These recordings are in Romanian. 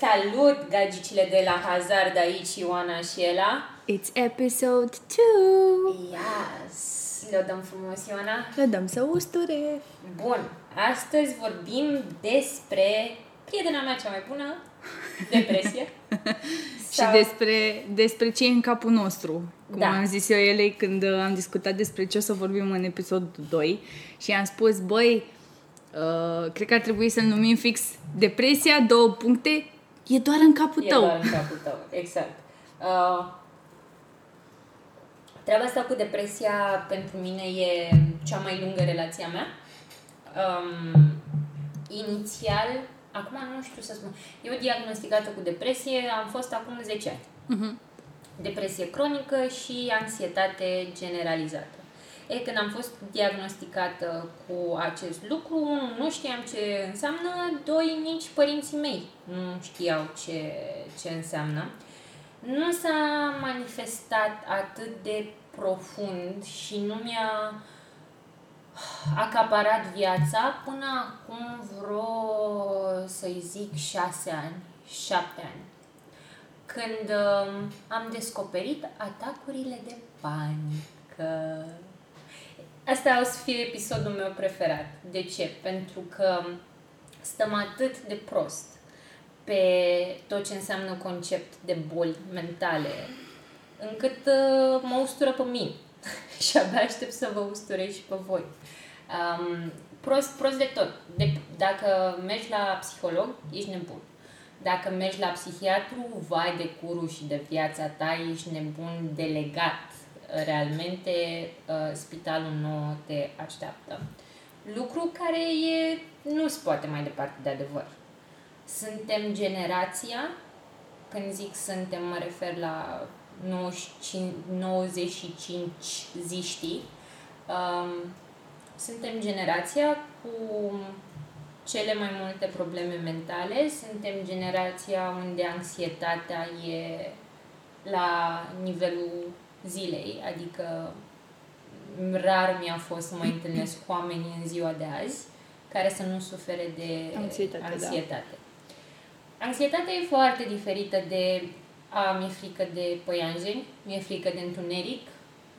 Salut, gagicile de la Hazard aici, Ioana și Ela. It's episode 2! Yes! Le dăm frumos, Ioana. Le dăm să usture! Bun, astăzi vorbim despre prietena mea cea mai bună, depresie. Și despre, despre ce e în capul nostru. Cum Da. am zis eu elei când uh, am discutat despre ce o să vorbim în episodul 2 și am spus, băi, uh, cred că ar trebui să-l numim fix depresia, două puncte, e doar în capul E tău. doar în capul tău, exact. Uh, treaba asta cu depresia pentru mine e cea mai lungă relația mea. Um, inițial, acum nu știu să spun, eu diagnosticată cu depresie am fost acum 10 ani. Mhm. Depresie cronică și anxietate generalizată. E, când am fost diagnosticată cu acest lucru, unu, nu știam ce înseamnă, doi, nici părinții mei nu știau ce, ce înseamnă. Nu s-a manifestat atât de profund și nu mi-a acaparat viața până acum vreo, să-i zic, șase ani, șapte ani când uh, am descoperit atacurile de panică. Asta o să fie episodul meu preferat. De ce? Pentru că stăm atât de prost pe tot ce înseamnă concept de boli mentale, încât uh, mă ustură pe mine. și abia aștept să vă usturez și pe voi. Um, prost, prost de tot. De, dacă mergi la psiholog, ești nebun. Dacă mergi la psihiatru, vai de curul și de viața ta, ești nebun delegat. Realmente, uh, spitalul nou te așteaptă. Lucru care e, nu se poate mai departe de adevăr. Suntem generația, când zic suntem, mă refer la 95, 95 ziștii, um, suntem generația cu cele mai multe probleme mentale, suntem generația unde anxietatea e la nivelul zilei, adică rar mi-a fost să mă întâlnesc cu oamenii în ziua de azi care să nu sufere de Anxietate, da. anxietate. Anxietatea e foarte diferită de a, mi-e frică de păianjeni, mi-e frică de întuneric,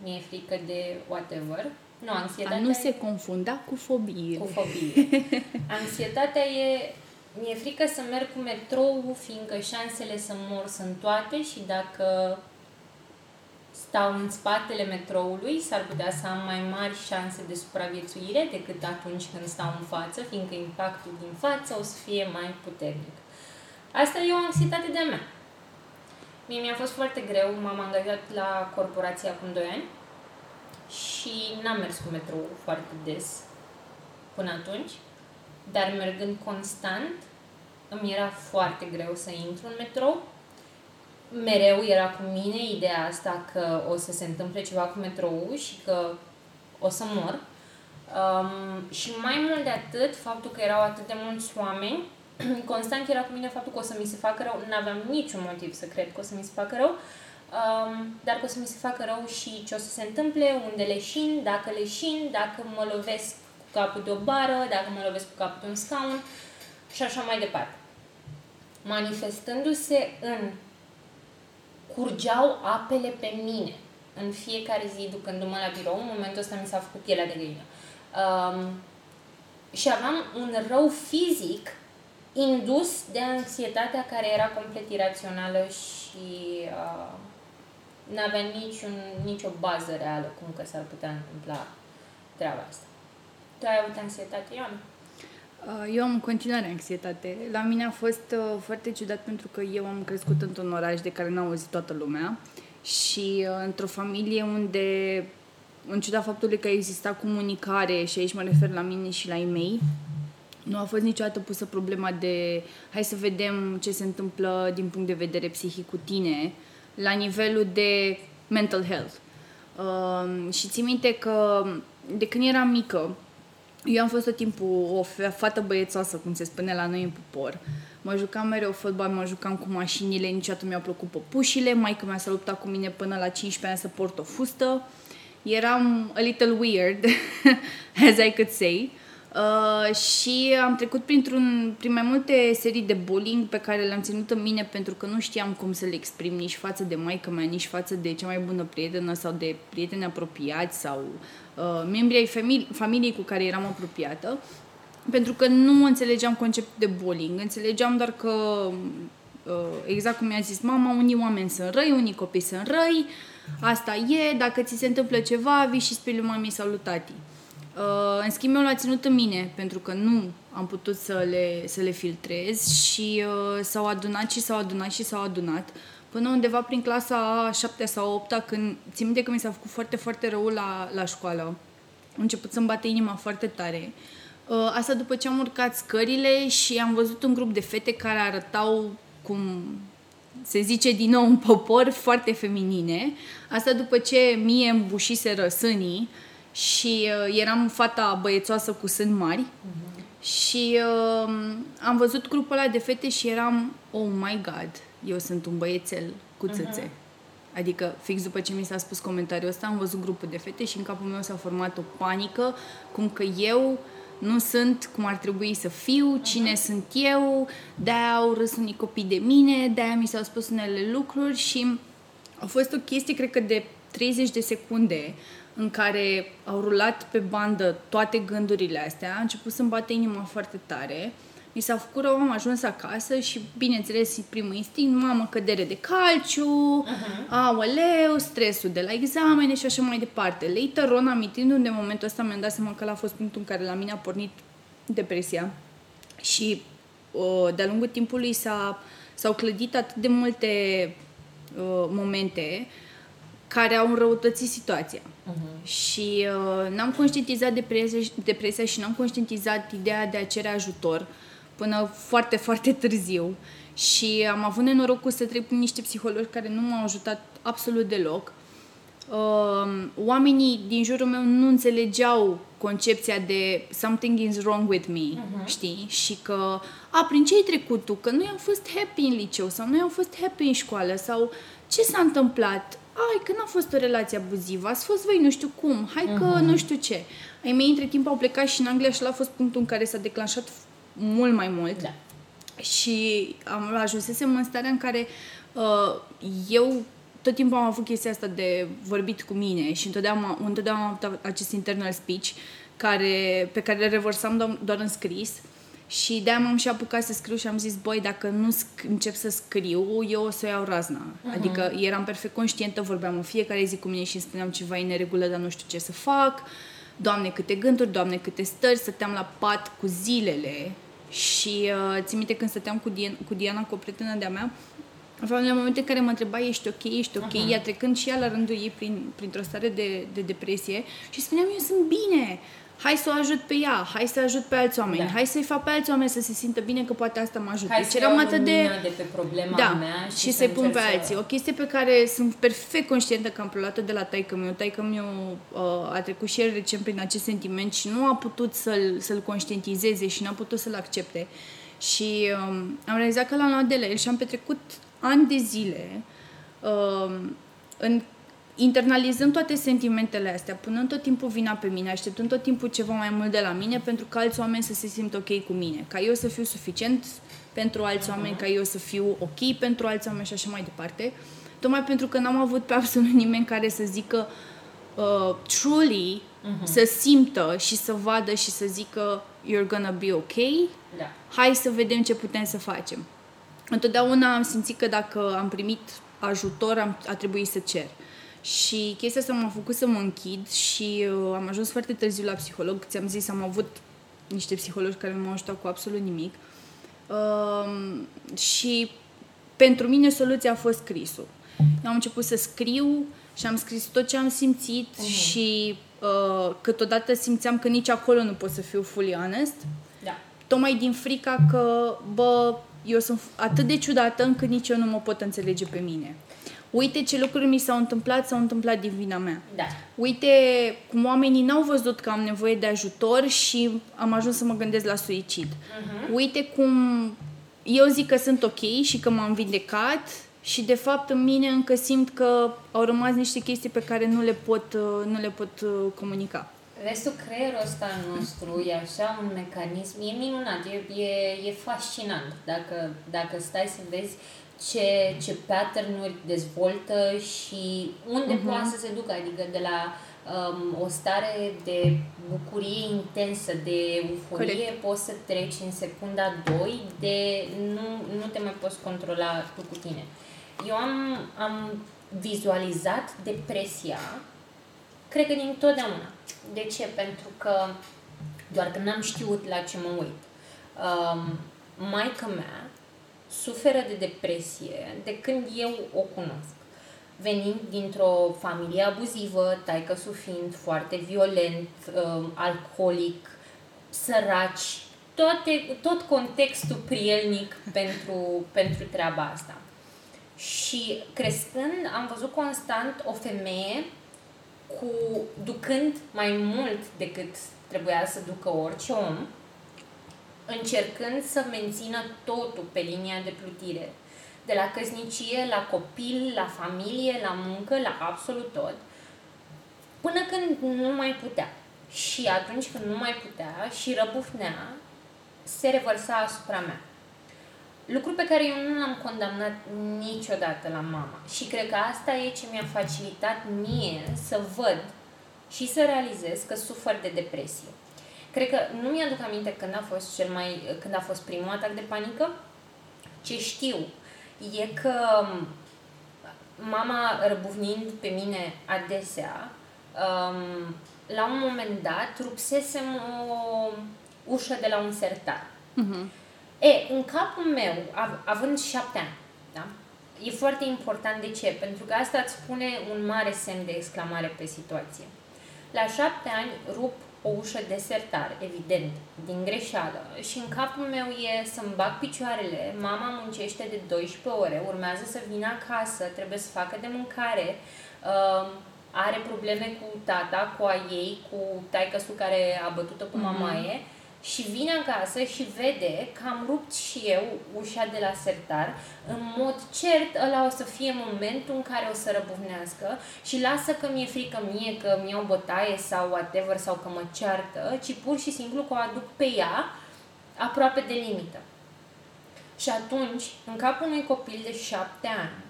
mi-e frică de whatever. Nu, A anxietatea nu e- se confunda cu fobie. cu fobie. Anxietatea e... Mi-e frică să merg cu metrou, fiindcă șansele să mor sunt toate și dacă stau în spatele metroului, s-ar putea să am mai mari șanse de supraviețuire decât atunci când stau în față, fiindcă impactul din față o să fie mai puternic. Asta e o anxietate de-a mea. Mie mi-a fost foarte greu, m-am angajat la corporație acum 2 ani și n-am mers cu metrou foarte des până atunci, dar mergând constant, îmi era foarte greu să intru în metrou. Mereu era cu mine ideea asta că o să se întâmple ceva cu metrou și că o să mor. Um, și mai mult de atât, faptul că erau atât de mulți oameni, constant era cu mine faptul că o să mi se facă rău. Nu aveam niciun motiv să cred că o să mi se facă rău, um, dar că o să mi se facă rău și ce o să se întâmple, unde leșin, dacă leșin, dacă mă lovesc cu capul de o bară, dacă mă lovesc cu capul de un scaun și așa mai departe. Manifestându-se în curgeau apele pe mine în fiecare zi ducându-mă la birou, în momentul ăsta mi s-a făcut pielea de găină. Um, și aveam un rău fizic indus de anxietatea care era complet irațională și uh, nu avea niciun, nicio bază reală cum că s-ar putea întâmpla treaba asta. Tu ai avut anxietate, Ioana? Uh, Eu am în continuare anxietate. La mine a fost uh, foarte ciudat pentru că eu am crescut într-un oraș de care n-a auzit toată lumea și uh, într-o familie unde, în ciuda faptului că exista comunicare, și aici mă refer la mine și la ei mei, nu a fost niciodată pusă problema de hai să vedem ce se întâmplă din punct de vedere psihic cu tine la nivelul de mental health. Uh, și țin minte că de când eram mică, eu am fost tot timpul o fe- fată băiețoasă, cum se spune la noi în popor. Mă jucam mereu fotbal, mă jucam cu mașinile, niciodată mi-au plăcut păpușile, maica mea s-a luptat cu mine până la 15 ani să port o fustă. Eram a little weird, as I could say. Uh, și am trecut printr-un, prin mai multe serii de bullying pe care le-am ținut în mine pentru că nu știam cum să le exprim nici față de maică mea, nici față de cea mai bună prietenă sau de prieteni apropiați sau uh, membrii ai familii, familiei cu care eram apropiată pentru că nu înțelegeam conceptul de bullying. Înțelegeam doar că, uh, exact cum mi-a zis mama, unii oameni sunt răi, unii copii sunt răi, asta e, dacă ți se întâmplă ceva, vii și spui lui mami sau lui tati. Uh, în schimb, eu l-a ținut în mine, pentru că nu am putut să le, să le filtrez și uh, s-au adunat și s-au adunat și s-au adunat până undeva prin clasa 7 sau 8 când țin minte că mi s-a făcut foarte, foarte rău la, la școală. Am început să-mi bate inima foarte tare. Uh, asta după ce am urcat scările și am văzut un grup de fete care arătau cum se zice din nou un popor foarte feminine. Asta după ce mie îmi bușise răsânii și uh, eram fata băiețoasă cu sân mari uh-huh. și uh, am văzut grupul ăla de fete și eram, oh my god, eu sunt un băiețel cu țâțe. Uh-huh. Adică, fix după ce mi s-a spus comentariul ăsta, am văzut grupul de fete și în capul meu s-a format o panică, cum că eu nu sunt cum ar trebui să fiu, cine uh-huh. sunt eu, de-aia au râs unii copii de mine, de-aia mi s-au spus unele lucruri și a fost o chestie, cred că de 30 de secunde în care au rulat pe bandă toate gândurile astea, a început să-mi bate inima foarte tare. Mi s-a făcut rău, am ajuns acasă și, bineînțeles, primul instinct, mamă, cădere de calciu, uh-huh. aoleu, stresul de la examene și așa mai departe. Later on, amintindu-mi de momentul ăsta, mi-am dat seama că la a fost punctul în care la mine a pornit depresia și uh, de-a lungul timpului s-a, s-au clădit atât de multe uh, momente care au înrăutățit situația. Uh-huh. Și uh, n-am conștientizat depresia, depresia și n-am conștientizat ideea de a cere ajutor până foarte, foarte târziu. Și am avut nenorocul să trec prin niște psihologi care nu m-au ajutat absolut deloc. Uh, oamenii din jurul meu nu înțelegeau concepția de something is wrong with me, uh-huh. știi? Și că, a, prin ce ai trecut tu? Că nu am fost happy în liceu sau nu am fost happy în școală sau ce s-a întâmplat? ai, că n-a fost o relație abuzivă, ați fost voi nu știu cum, hai că uh-huh. nu știu ce. Ai mei între timp au plecat și în Anglia și la a fost punctul în care s-a declanșat mult mai mult. Da. Și am ajunsesem în starea în care uh, eu tot timpul am avut chestia asta de vorbit cu mine și întotdeauna, întotdeauna am avut acest internal speech care, pe care le revărsam doar în scris. Uh, și de-aia m-am și apucat să scriu și am zis, băi, dacă nu sc- încep să scriu, eu o să iau razna. Uh-huh. Adică eram perfect conștientă, vorbeam în fiecare zi cu mine și îmi spuneam ceva e neregulă, dar nu știu ce să fac. Doamne, câte gânduri, doamne, câte stări, stăteam la pat cu zilele și uh, țin minte când stăteam cu, Diana, cu Diana, cu o prietenă de-a mea, Aveam la momente în care mă întreba, ești ok, ești ok, uh-huh. ea trecând și ea la rândul ei prin, printr-o stare de, de depresie și spuneam, eu sunt bine, hai să o ajut pe ea, hai să ajut pe alți oameni, da. hai să-i fac pe alți oameni să se simtă bine că poate asta mă ajută. Hai deci eram atât de... de pe problema da, mea și, și să-i pun pe alții. O chestie pe care sunt perfect conștientă că am preluat-o de la taică meu. Taică meu uh, a trecut și el recent prin acest sentiment și nu a putut să-l, să-l conștientizeze și nu a putut să-l accepte. Și um, am realizat că l-am luat de la el și am petrecut ani de zile uh, în internalizând toate sentimentele astea, punând tot timpul vina pe mine, așteptând tot timpul ceva mai mult de la mine pentru ca alți oameni să se simtă ok cu mine, ca eu să fiu suficient pentru alți oameni, ca eu să fiu ok pentru alți oameni și așa mai departe. Tocmai pentru că n-am avut pe absolut nimeni care să zică uh, truly, uh-huh. să simtă și să vadă și să zică you're gonna be ok, da. hai să vedem ce putem să facem. Întotdeauna am simțit că dacă am primit ajutor, am, a trebuit să cer. Uh, și chestia asta m-a făcut să mă închid și uh, am ajuns foarte târziu la psiholog. Ți-am zis, am avut niște psihologi care nu m-au ajutat cu absolut nimic. Uh, și pentru mine soluția a fost scrisul. Eu am început să scriu și am scris tot ce am simțit uh-huh. și uh, câteodată simțeam că nici acolo nu pot să fiu fully honest. Da. Tocmai din frica că, bă, eu sunt atât de ciudată încât nici eu nu mă pot înțelege pe mine uite ce lucruri mi s-au întâmplat, s-au întâmplat din vina mea. Da. Uite cum oamenii n-au văzut că am nevoie de ajutor și am ajuns să mă gândesc la suicid. Uh-huh. Uite cum eu zic că sunt ok și că m-am vindecat și de fapt în mine încă simt că au rămas niște chestii pe care nu le pot, uh, nu le pot uh, comunica. Restul creierul ăsta nostru e așa un mecanism, e minunat, e, e, e fascinant. Dacă, dacă stai să vezi ce, ce pattern-uri dezvoltă și unde uh-huh. poate să se ducă, adică de la um, o stare de bucurie intensă, de euforie, Corect. poți să treci în secunda 2 de nu, nu te mai poți controla tu cu tine. Eu am, am vizualizat depresia, cred că din totdeauna. De ce? Pentru că doar că n-am știut la ce mă uit. Um, maica mea suferă de depresie de când eu o cunosc. Venind dintr-o familie abuzivă, taică fiind foarte violent, um, alcoolic, săraci, toate, tot contextul prielnic pentru, pentru treaba asta. Și crescând, am văzut constant o femeie cu ducând mai mult decât trebuia să ducă orice om, încercând să mențină totul pe linia de plutire. De la căsnicie, la copil, la familie, la muncă, la absolut tot. Până când nu mai putea. Și atunci când nu mai putea și răbufnea, se revărsa asupra mea. Lucru pe care eu nu l-am condamnat niciodată la mama. Și cred că asta e ce mi-a facilitat mie să văd și să realizez că sufăr de depresie. Cred că nu mi-aduc aminte când a fost cel mai, când a fost primul atac de panică. Ce știu e că mama răbuvnind pe mine adesea, um, la un moment dat rupsesem o ușă de la un sertar. Uh-huh. E, în capul meu, av- având șapte ani, da? E foarte important de ce? Pentru că asta îți pune un mare semn de exclamare pe situație. La șapte ani rup o ușă de sertar, evident, din greșeală și în capul meu e să-mi bag picioarele, mama muncește de 12 ore, urmează să vină acasă, trebuie să facă de mâncare, uh, are probleme cu tata, cu a ei, cu taică care a bătut-o cu mamaie, mm-hmm și vine acasă și vede că am rupt și eu ușa de la sertar, în mod cert ăla o să fie momentul în care o să răbuvnească și lasă că mi-e frică mie că mi-au bătaie sau whatever sau că mă ceartă, ci pur și simplu că o aduc pe ea aproape de limită. Și atunci, în capul unui copil de șapte ani,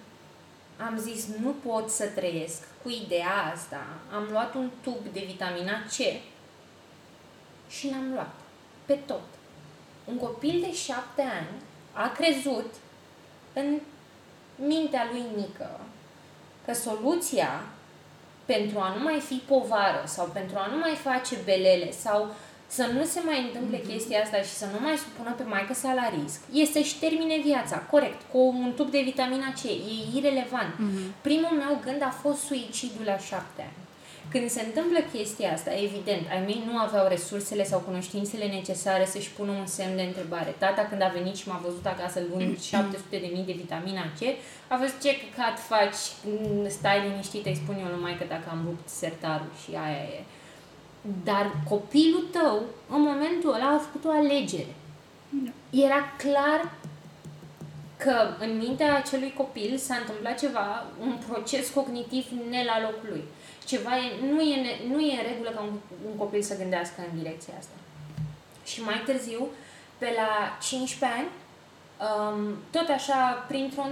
am zis, nu pot să trăiesc cu ideea asta. Am luat un tub de vitamina C și l-am luat pe tot. Un copil de șapte ani a crezut în mintea lui mică că soluția pentru a nu mai fi povară sau pentru a nu mai face belele sau să nu se mai întâmple mm-hmm. chestia asta și să nu mai supună pe maică sa la risc, este și termine viața, corect, cu un tub de vitamina C, e irelevant. Mm-hmm. Primul meu gând a fost suicidul la șapte ani. Când se întâmplă chestia asta, evident, ai mei nu aveau resursele sau cunoștințele necesare să-și pună un semn de întrebare. Tata, când a venit și m-a văzut acasă luând 700 de mii de vitamina C, a văzut ce căcat faci, stai liniștit, îi spun eu numai că dacă am rupt sertarul și aia e. Dar copilul tău, în momentul ăla, a făcut o alegere. Da. Era clar că în mintea acelui copil s-a întâmplat ceva, un proces cognitiv ne la locul lui ceva e, nu, e, nu e în regulă ca un, un copil să gândească în direcția asta. Și mai târziu, pe la 15 ani, um, tot așa, printr-o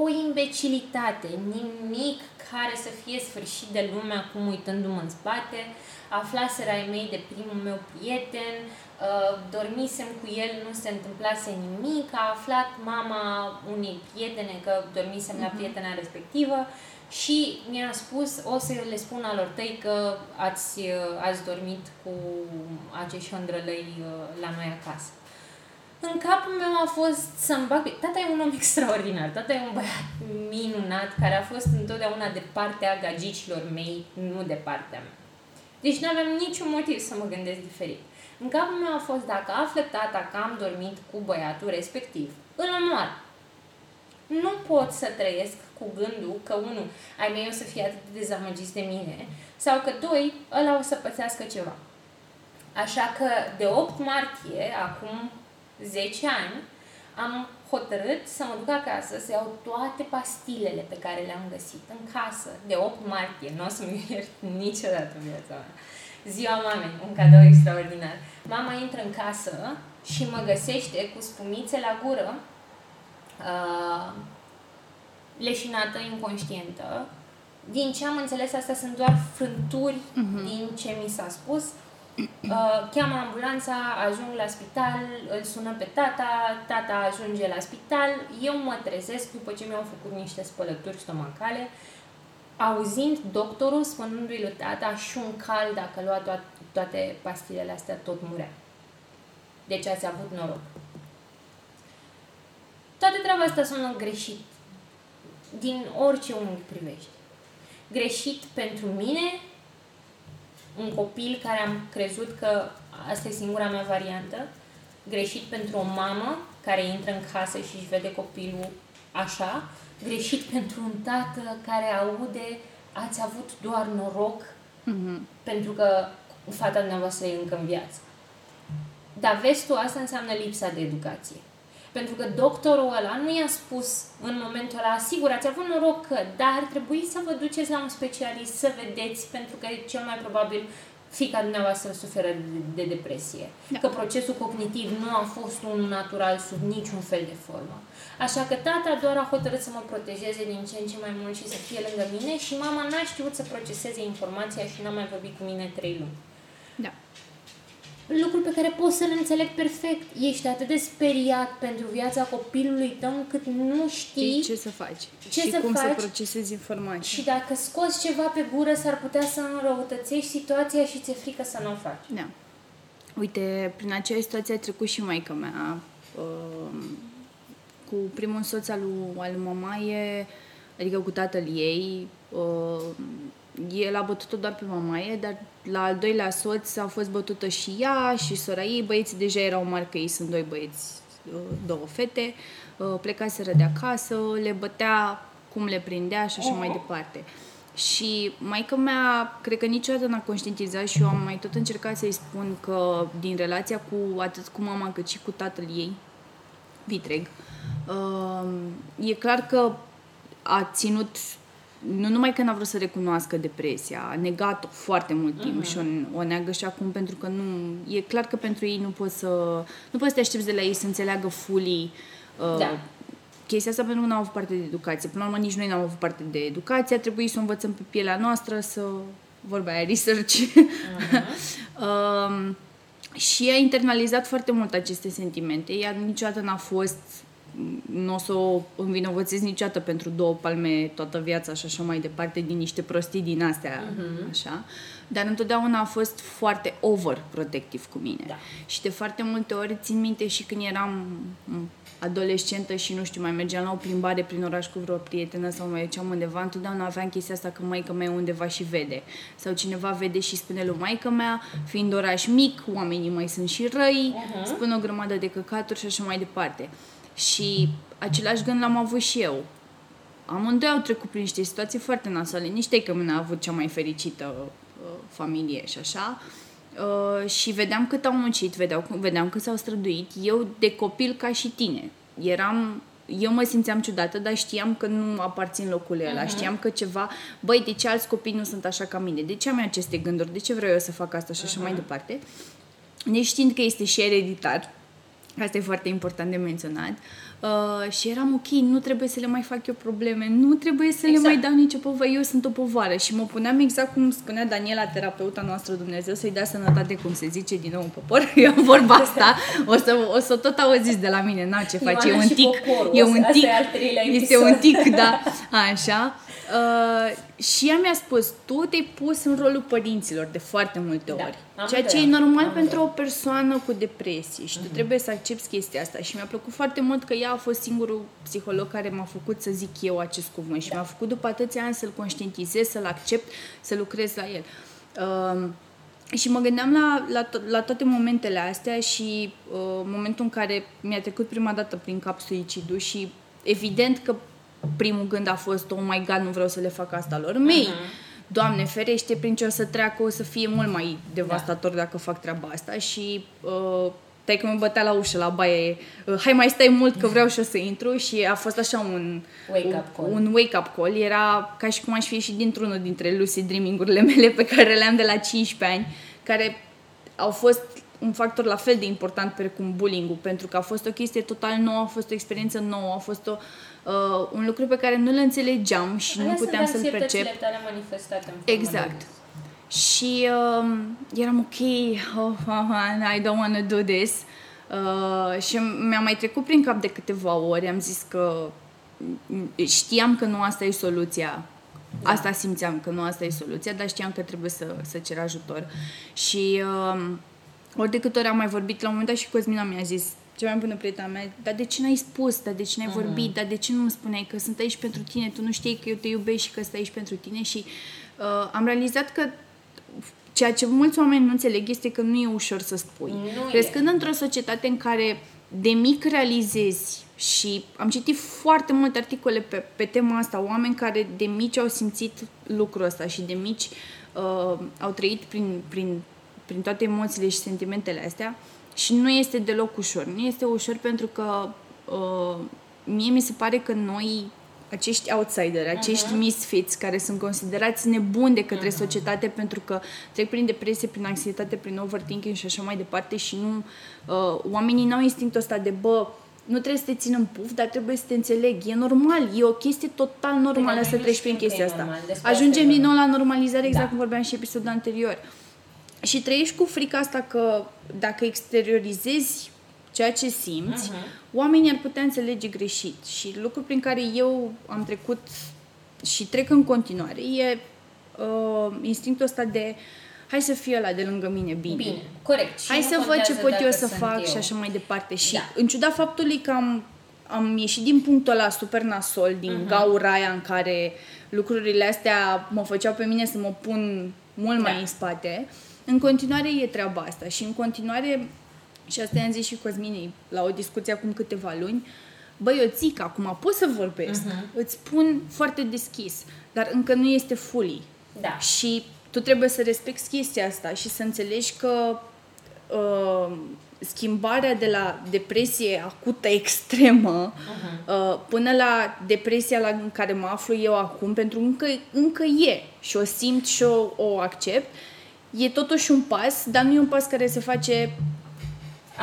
o imbecilitate, nimic care să fie sfârșit de lume acum uitându-mă în spate, aflaseră ai mei de primul meu prieten, uh, dormisem cu el, nu se întâmplase nimic, a aflat mama unei prietene că dormisem uh-huh. la mhm. prietena respectivă și mi-a spus, o să le spun alor tăi că ați, ați dormit cu acești hândrălăi uh, la noi acasă. În capul meu a fost să-mi bag... Tata e un om extraordinar, tata e un băiat minunat care a fost întotdeauna de partea gagicilor mei, nu de partea mea. Deci nu aveam niciun motiv să mă gândesc diferit. În capul meu a fost dacă află tata că am dormit cu băiatul respectiv, îl omoară. Nu pot să trăiesc cu gândul că, unul, ai mei o să fie atât de dezamăgiți de mine, sau că, doi, ăla o să pățească ceva. Așa că, de 8 martie, acum 10 ani, am hotărât să mă duc acasă, să iau toate pastilele pe care le-am găsit în casă, de 8 martie, nu o să-mi iert niciodată în viața mea. Ziua mamei, un cadou extraordinar. Mama intră în casă și mă găsește cu spumițe la gură, uh, leșinată, inconștientă. Din ce am înțeles, astea sunt doar frânturi uh-huh. din ce mi s-a spus. Uh, cheamă ambulanța, ajung la spital, îl sună pe tata, tata ajunge la spital, eu mă trezesc după ce mi-au făcut niște spălături stomacale, auzind doctorul spunându-i lui tata și un cal dacă lua to- toate pastilele astea tot murea. Deci ați avut noroc. Toată treaba asta sună greșit. Din orice unghi privești. Greșit pentru mine, un copil care am crezut că asta e singura mea variantă, greșit pentru o mamă care intră în casă și își vede copilul așa, greșit pentru un tată care aude ați avut doar noroc mm-hmm. pentru că fata dumneavoastră e încă în viață. Dar vezi tu, asta înseamnă lipsa de educație. Pentru că doctorul ăla nu i-a spus în momentul ăla, sigur, ați avut noroc că, dar trebuie să vă duceți la un specialist să vedeți, pentru că cel mai probabil fica dumneavoastră suferă de, de depresie. Da. Că procesul cognitiv nu a fost unul natural sub niciun fel de formă. Așa că tata doar a hotărât să mă protejeze din ce în ce mai mult și să fie lângă mine și mama n-a știut să proceseze informația și n-a mai vorbit cu mine trei luni. Da lucruri pe care poți să le înțeleg perfect. Ești atât de speriat pentru viața copilului tău încât nu știi ce să faci ce și să cum faci. să procesezi informații. Și dacă scoți ceva pe gură, s-ar putea să înrăutățești situația și ți-e frică să nu o faci. Da. Uite, prin acea situație a trecut și maica mea. Uh, cu primul soț al, al mamaie, adică cu tatăl ei, uh, el a bătut-o doar pe mamaie, dar la al doilea soț a fost bătută și ea și sora ei. Băieții deja erau mari, că ei sunt doi băieți, uh, două fete. Uh, plecaseră de acasă, le bătea cum le prindea și așa mai departe. Și maica mea, cred că niciodată n-a conștientizat și eu am mai tot încercat să-i spun că din relația cu atât cu mama cât și cu tatăl ei, Vitreg, uh, e clar că a ținut nu numai că n-a vrut să recunoască depresia, a negat-o foarte mult timp uh-huh. și o, o neagă și acum pentru că nu... E clar că pentru ei nu poți să... Nu poți să te aștepți de la ei să înțeleagă fully uh, da. chestia asta pentru că n-au avut parte de educație. Până la urmă, nici noi n-am avut parte de educație, a trebuit să o învățăm pe pielea noastră, să... Vorba aia, research. Uh-huh. uh, și a internalizat foarte mult aceste sentimente. Ea niciodată n-a fost nu o să o învinovățesc niciodată pentru două palme toată viața și așa mai departe, din niște prostii din astea, uh-huh. așa. Dar întotdeauna a fost foarte overprotectiv cu mine. Da. Și de foarte multe ori țin minte și când eram adolescentă și nu știu, mai mergeam la o plimbare prin oraș cu vreo prietenă sau mai mergeam undeva, întotdeauna aveam chestia asta că maica mea undeva și vede. Sau cineva vede și spune lui maica mea, fiind oraș mic, oamenii mai sunt și răi, uh-huh. spun o grămadă de căcaturi și așa mai departe. Și același gând l-am avut și eu. Amândoi au trecut prin niște situații foarte nasoale. Nici că mine a avut cea mai fericită uh, familie și așa. Uh, și vedeam cât au muncit, vedeau, vedeam cât s-au străduit. Eu, de copil, ca și tine, eram eu mă simțeam ciudată, dar știam că nu aparțin locul ăla. Uh-huh. Știam că ceva, băi, de ce alți copii nu sunt așa ca mine? De ce am aceste gânduri? De ce vreau eu să fac asta și așa uh-huh. mai departe? Neștiind că este și ereditar, Asta e foarte important de menționat. Uh, și eram ok, nu trebuie să le mai fac eu probleme, nu trebuie să exact. le mai dau nicio povară, eu sunt o povară. Și mă puneam exact cum spunea Daniela, terapeuta noastră, Dumnezeu să-i dea sănătate, cum se zice din nou în popor. Eu am vorba asta, o să, o să tot auziți de la mine, n ce faci, e un tic, e un tic, este un tic, da, așa. Uh, și ea mi-a spus, tu te-ai pus în rolul părinților de foarte multe da, ori. ceea ce e normal pentru o persoană cu depresie și tu uh-huh. trebuie să accepti chestia asta. Și mi-a plăcut foarte mult că ea a fost singurul psiholog care m-a făcut să zic eu acest cuvânt și da. mi-a făcut după atâția ani să-l conștientizez, să-l accept, să lucrez la el. Uh, și mă gândeam la, la, to- la toate momentele astea și uh, momentul în care mi-a trecut prima dată prin cap suicidul și evident că primul gând a fost, oh my god, nu vreau să le fac asta lor mei. Uh-huh. Doamne ferește, prin ce o să treacă o să fie mult mai devastator da. dacă fac treaba asta și uh, tai că mă bătea la ușă, la baie, uh, hai mai stai mult că vreau și o să intru și a fost așa un wake-up call. Un wake-up call. Era ca și cum aș fi și dintr-unul dintre lucid dreaming-urile mele pe care le-am de la 15 ani care au fost un factor la fel de important precum bullying-ul, pentru că a fost o chestie total nouă, a fost o experiență nouă, a fost o, uh, un lucru pe care nu le înțelegeam și Alea nu puteam sunt să-l percep. anxietățile tale manifestate în formă Exact. de- Și uh, eram ok, oh, oh, I don't want to do this. Uh, și mi-a mai trecut prin cap de câteva ori, am zis că mm, știam că nu asta e soluția. Da. Asta simțeam că nu asta e soluția, dar știam că trebuie să, să cer ajutor. Și uh, ori de câte ori am mai vorbit, la un moment dat și Cosmina mi-a zis, cea mai bună prietena mea, dar de ce n-ai spus, dar de ce n-ai vorbit, dar de ce nu îmi spuneai că sunt aici pentru tine, tu nu știi că eu te iubesc și că sunt aici pentru tine și uh, am realizat că ceea ce mulți oameni nu înțeleg este că nu e ușor să spui. Nu e. Crescând într-o societate în care de mic realizezi și am citit foarte multe articole pe, pe tema asta, oameni care de mici au simțit lucrul ăsta și de mici uh, au trăit prin, prin, prin toate emoțiile și sentimentele astea și nu este deloc ușor. Nu este ușor pentru că uh, mie mi se pare că noi acești outsideri, acești uh-huh. misfits care sunt considerați nebuni de către uh-huh. societate pentru că trec prin depresie, prin anxietate, prin overthinking și așa mai departe și nu uh, oamenii n-au instinctul ăsta de bă, nu trebuie să te țin în puf, dar trebuie să te înțeleg. E normal, e o chestie total normală noi să nu treci știm prin că e chestia asta. normal, despre Ajungem asta e din nou vorba. la normalizare, exact Da. cum vorbeam și episodul anterior. Și trăiești cu frica asta că dacă exteriorizezi ceea ce simți, uh-huh. oamenii ar putea înțelege greșit. Și lucrul prin care eu am trecut și trec în continuare e uh, instinctul ăsta de hai să fie ăla de lângă mine bine. Bine, corect. Și Hai nu să văd ce contează pot eu dacă să sunt fac eu. și așa mai departe. Și Da. în ciuda faptului că am, am ieșit din punctul ăla super nasol, din Mhm. uh-huh. gaura aia în care lucrurile astea mă făceau pe mine să mă pun mult mai Da. în spate, în continuare e treaba asta și în continuare, și asta i-am zis și Cosminei la o discuție acum câteva luni, băi, eu zic, acum pot să vorbesc, Mhm. uh-huh. îți spun foarte deschis, dar încă nu este fully. Da. Și tu trebuie să respecti chestia asta și să înțelegi că uh, schimbarea de la depresie acută extremă uh-huh. uh, până la depresia la în care mă aflu eu acum, pentru că încă, încă e și o simt și o, o accept, e totuși un pas, dar nu e un pas care se face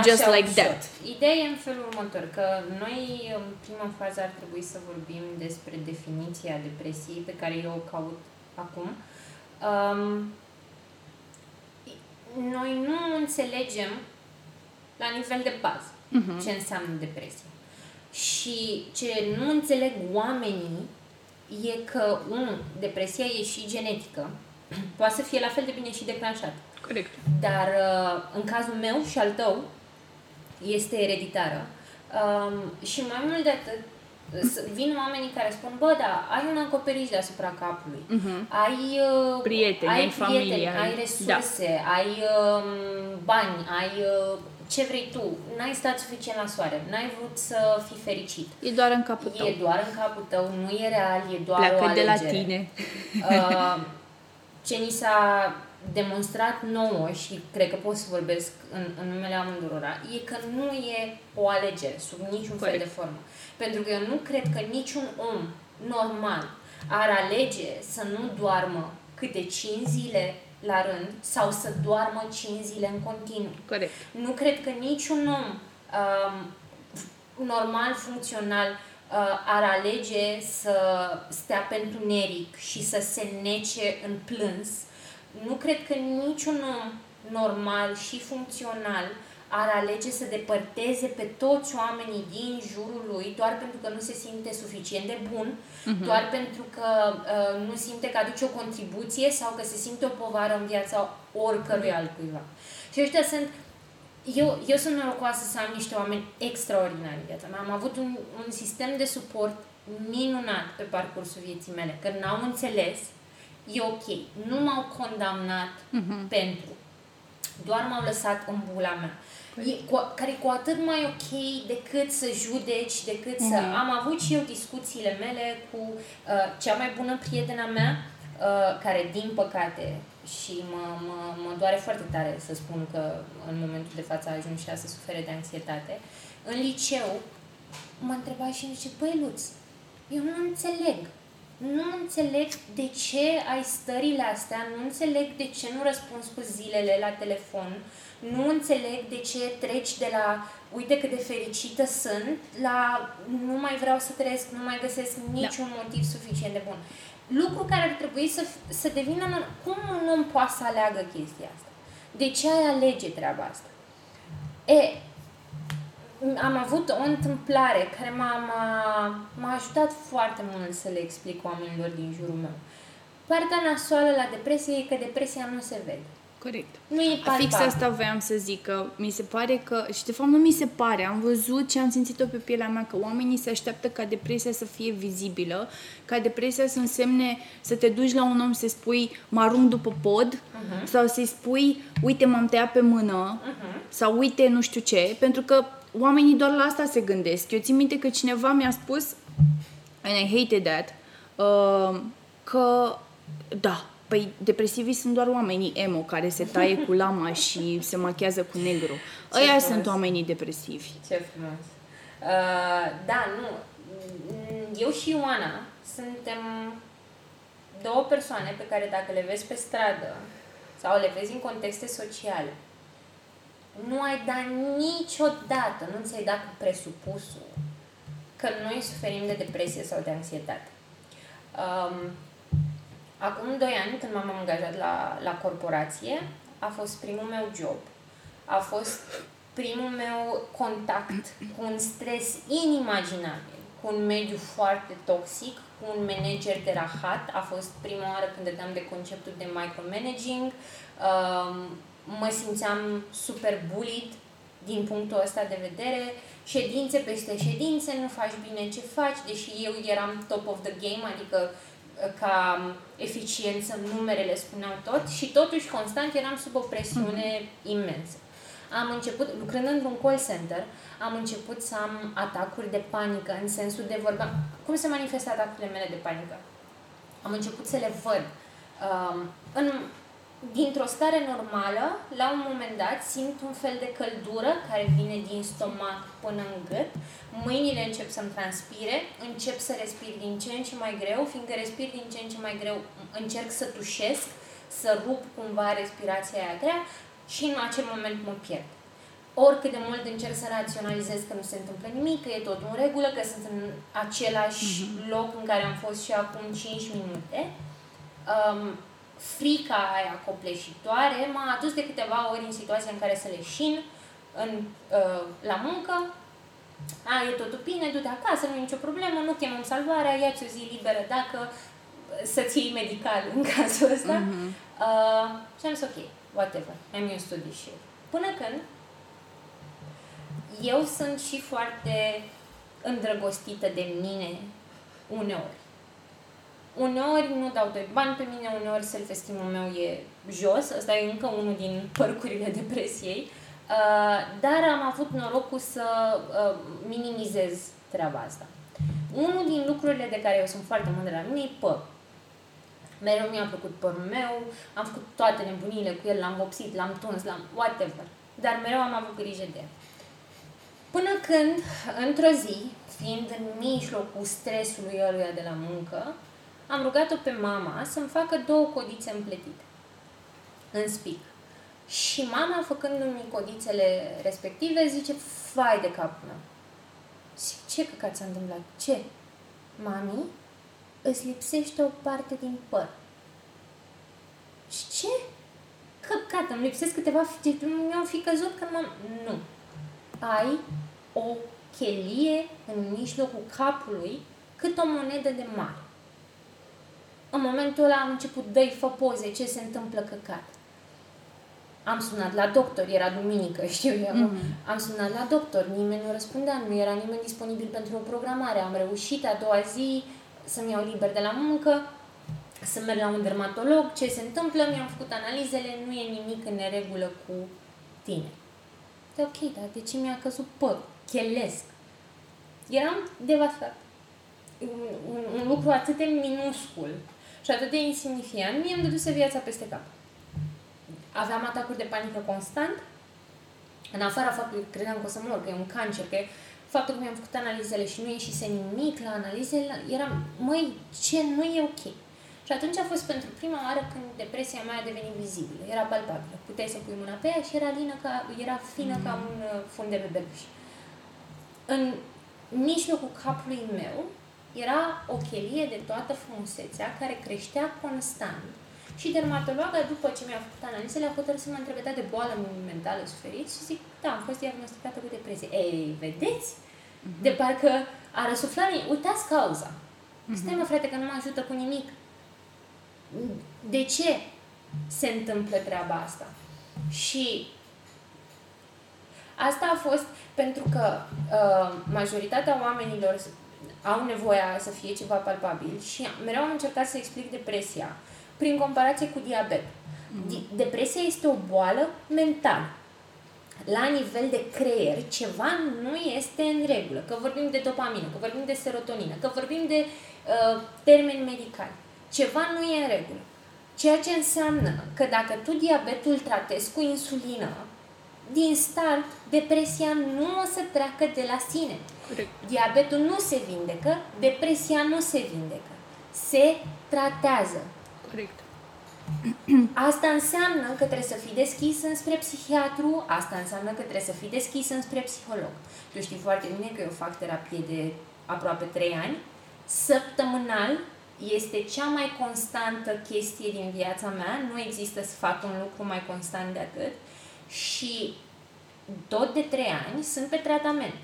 just Așa, like ușor. that. Ideea e în felul următor, că noi în prima fază ar trebui să vorbim despre definiția depresiei pe care eu o caut acum. Um, noi nu înțelegem la nivel de bază Mhm. ce înseamnă depresie. Și ce nu înțeleg oamenii e că, unu, depresia e și genetică, poate să fie la fel de bine și declanșată. Corect. Dar uh, în cazul meu și al tău este ereditară. Um, și mai mult de atât, s- vin oamenii care spun, bă, da, ai un acoperiș deasupra capului, Mhm. ai, uh, Prieteni, ai, ai familie, prieteni, ai- ai resurse, ai um, bani, ai uh, ce vrei tu, n-ai stat suficient la soare, n-ai vrut să fii fericit. E doar în capul tău. E doar în capul tău, nu e real, e doar o Pleacă de la alegere. tine. Uh, ce ni s-a demonstrat nouă și cred că pot să vorbesc în, în numele amândurora, e că nu e o alegere sub niciun fel Corect. de formă. Pentru că eu nu cred că niciun om normal ar alege să nu doarmă câte 5 zile la rând sau să doarmă 5 zile în continuu. Corect. Nu cred că niciun om um, normal, funcțional, uh, ar alege să stea pentru neric și să se nece în plâns. Nu cred că niciun om normal și funcțional ar alege să depărteze pe toți oamenii din jurul lui doar pentru că nu se simte suficient de bun, uh-huh. doar pentru că uh, nu simte că aduce o contribuție sau că se simte o povară în viața oricărui altcuiva. Și ăștia sunt eu, eu sunt norocoasă să am niște oameni extraordinari în viața mea. Am avut un, un sistem de suport minunat pe parcursul vieții mele. Că n-au înțeles, e ok. Nu m-au condamnat Mhm. pentru. Doar m-au lăsat în bula mea. E, cu, care e cu atât mai ok decât să judeci, decât să... Mhm. Am avut și eu discuțiile mele cu uh, cea mai bună prietena mea, uh, care, din păcate, și mă, mă, mă doare foarte tare să spun că în momentul de față a ajuns și ea să sufere de anxietate, în liceu mă întreba și îmi zice, băi Luț, eu nu înțeleg. nu înțeleg de ce ai stările astea, nu înțeleg de ce nu răspunzi cu zilele la telefon, nu înțeleg de ce treci de la uite cât de fericită sunt la nu mai vreau să trăiesc, nu mai găsesc niciun da. motiv suficient de bun. Lucru care ar trebui să, să devină... Cum un om poate să aleagă chestia asta? De ce ai alege treaba asta? E, am avut o întâmplare care m-a, m-a, m-a ajutat foarte mult să le explic oamenilor din jurul meu. Partea nasoală la depresie e că depresia nu se vede. Corect. Nu e palpabil. Fix asta voiam să zic, că mi se pare că, și de fapt nu mi se pare, am văzut și am simțit-o pe pielea mea, că oamenii se așteaptă ca depresia să fie vizibilă, ca depresia să însemne să te duci la un om să spui mă arunc după pod uh-huh. sau să-i spui uite m-am tăiat pe mână uh-huh. sau uite nu știu ce, pentru că oamenii doar la asta se gândesc. Eu țin minte că cineva mi-a spus, and I hated that, uh, că da, Păi depresivii sunt doar oamenii emo care se taie cu lama și se machează cu negru. Ce Ăia frumos. sunt oamenii depresivi. Ce frumos. Uh, da, nu. Eu și Ioana suntem două persoane pe care dacă le vezi pe stradă sau le vezi în contexte sociale, nu ai dat niciodată, nu ți-ai dat presupusul că noi suferim de depresie sau de anxietate. Um, Acum doi ani, când m-am angajat la, la corporație, a fost primul meu job. A fost primul meu contact cu un stres inimaginabil, cu un mediu foarte toxic, cu un manager de rahat. A fost prima oară când dădeam de conceptul de micromanaging. Um, mă simțeam super bullied din punctul ăsta de vedere. Ședințe peste ședințe, nu faci bine ce faci, deși eu eram top of the game, adică ca eficiență, numerele spuneau tot și totuși constant eram sub o presiune mm-hmm. imensă. Am început, lucrând într-un call center, am început să am atacuri de panică în sensul de vorba. Cum se manifestă atacurile mele de panică? Am început să le văd. Um, în dintr-o stare normală, la un moment dat, simt un fel de căldură care vine din stomac până în gât, mâinile încep să-mi transpire, încep să respir din ce în ce mai greu, fiindcă respir din ce în ce mai greu, încerc să tușesc, să rup cumva respirația aia grea și în acel moment mă pierd. Oricât de mult încerc să raționalizez că nu se întâmplă nimic, că e tot în regulă, că sunt în același mm-hmm. loc în care am fost și acum 5 minute, um, frica aia copleșitoare m-a adus de câteva ori în situația în care să leșin în, uh, la muncă, a, e totul bine, du-te acasă, nu e nicio problemă, nu chemăm salvarea, ia-ți o zi liberă dacă să-ți iei medical în cazul ăsta. Mm-hmm. Uh, și am zis, ok, whatever, am eu studii și Până când eu sunt și foarte îndrăgostită de mine uneori. Uneori nu dau doi bani pe mine, uneori self-esteem-ul meu e jos, ăsta e încă unul din părcurile depresiei, uh, dar am avut norocul să uh, minimizez treaba asta. Unul din lucrurile de care eu sunt foarte mândră la mine e păr. Mereu mi-a plăcut părul meu, am făcut toate nebunile cu el, l-am vopsit, l-am tuns, l-am whatever. Dar mereu am avut grijă de el. Până când, într-o zi, fiind în mijlocul stresului ăluia de la muncă, am rugat-o pe mama să-mi facă două codițe împletite în spic. Și mama, făcându-mi codițele respective, zice, fai de capul meu. Zic, ce căcat s-a întâmplat? Ce? Mami, îți lipsește o parte din păr. Și ce? Căcat, îmi lipsesc câteva... Mi-au fi căzut că m-am... Nu. Ai o chelie în mijlocul capului cât o monedă de mare. În momentul ăla am început, dă fă poze, ce se întâmplă căcat. Am sunat la doctor, era duminică, știu eu. Mm-hmm. Am sunat la doctor, nimeni nu răspundea, nu era nimeni disponibil pentru o programare. Am reușit a doua zi să-mi iau liber de la muncă, să merg la un dermatolog, ce se întâmplă, mi-am făcut analizele, nu e nimic în neregulă cu tine. De ok, dar de ce mi-a căzut păr? Chelesc. Eram devastat. Un, un, un lucru atât de minuscul și atât de insignifiant, mie îmi dăduse viața peste cap. Aveam atacuri de panică constant, în afara faptului că credeam că o să mor, că e un cancer, că e faptul că mi-am făcut analizele și nu ieșise nimic la analizele, eram, măi, ce nu e ok. Și atunci a fost pentru prima oară când depresia mea a devenit vizibilă, era palpabilă. Puteai să pui mâna pe ea și era, lină ca, era fină mm. ca un uh, fund de bebeluș. În mijlocul capului meu era o chelie de toată frumusețea care creștea constant. Și dermatologa, după ce mi-a făcut analizele, a hotărât să mă întrebe de boală mentală suferit și zic, da, am fost diagnosticată cu depresie. Ei, vedeți? Uh-huh. De parcă a răsuflat, uitați cauza. Uh-huh. Stai mă, frate, că nu mă ajută cu nimic. De ce se întâmplă treaba asta? Și asta a fost pentru că uh, majoritatea oamenilor au nevoia să fie ceva palpabil și mereu am încercat să explic depresia prin comparație cu diabet. Mm-hmm. Depresia este o boală mentală. La nivel de creier, ceva nu este în regulă. Că vorbim de dopamină, că vorbim de serotonină, că vorbim de uh, termeni medicali. Ceva nu e în regulă. Ceea ce înseamnă că dacă tu diabetul tratezi cu insulină, din start, depresia nu o să treacă de la sine. Corect. Diabetul nu se vindecă, depresia nu se vindecă. Se tratează. Corect. Asta înseamnă că trebuie să fii deschis înspre psihiatru, asta înseamnă că trebuie să fii deschis înspre psiholog. Tu știi foarte bine că eu fac terapie de aproape 3 ani. Săptămânal este cea mai constantă chestie din viața mea. Nu există să fac un lucru mai constant de atât. Și tot de 3 ani sunt pe tratament.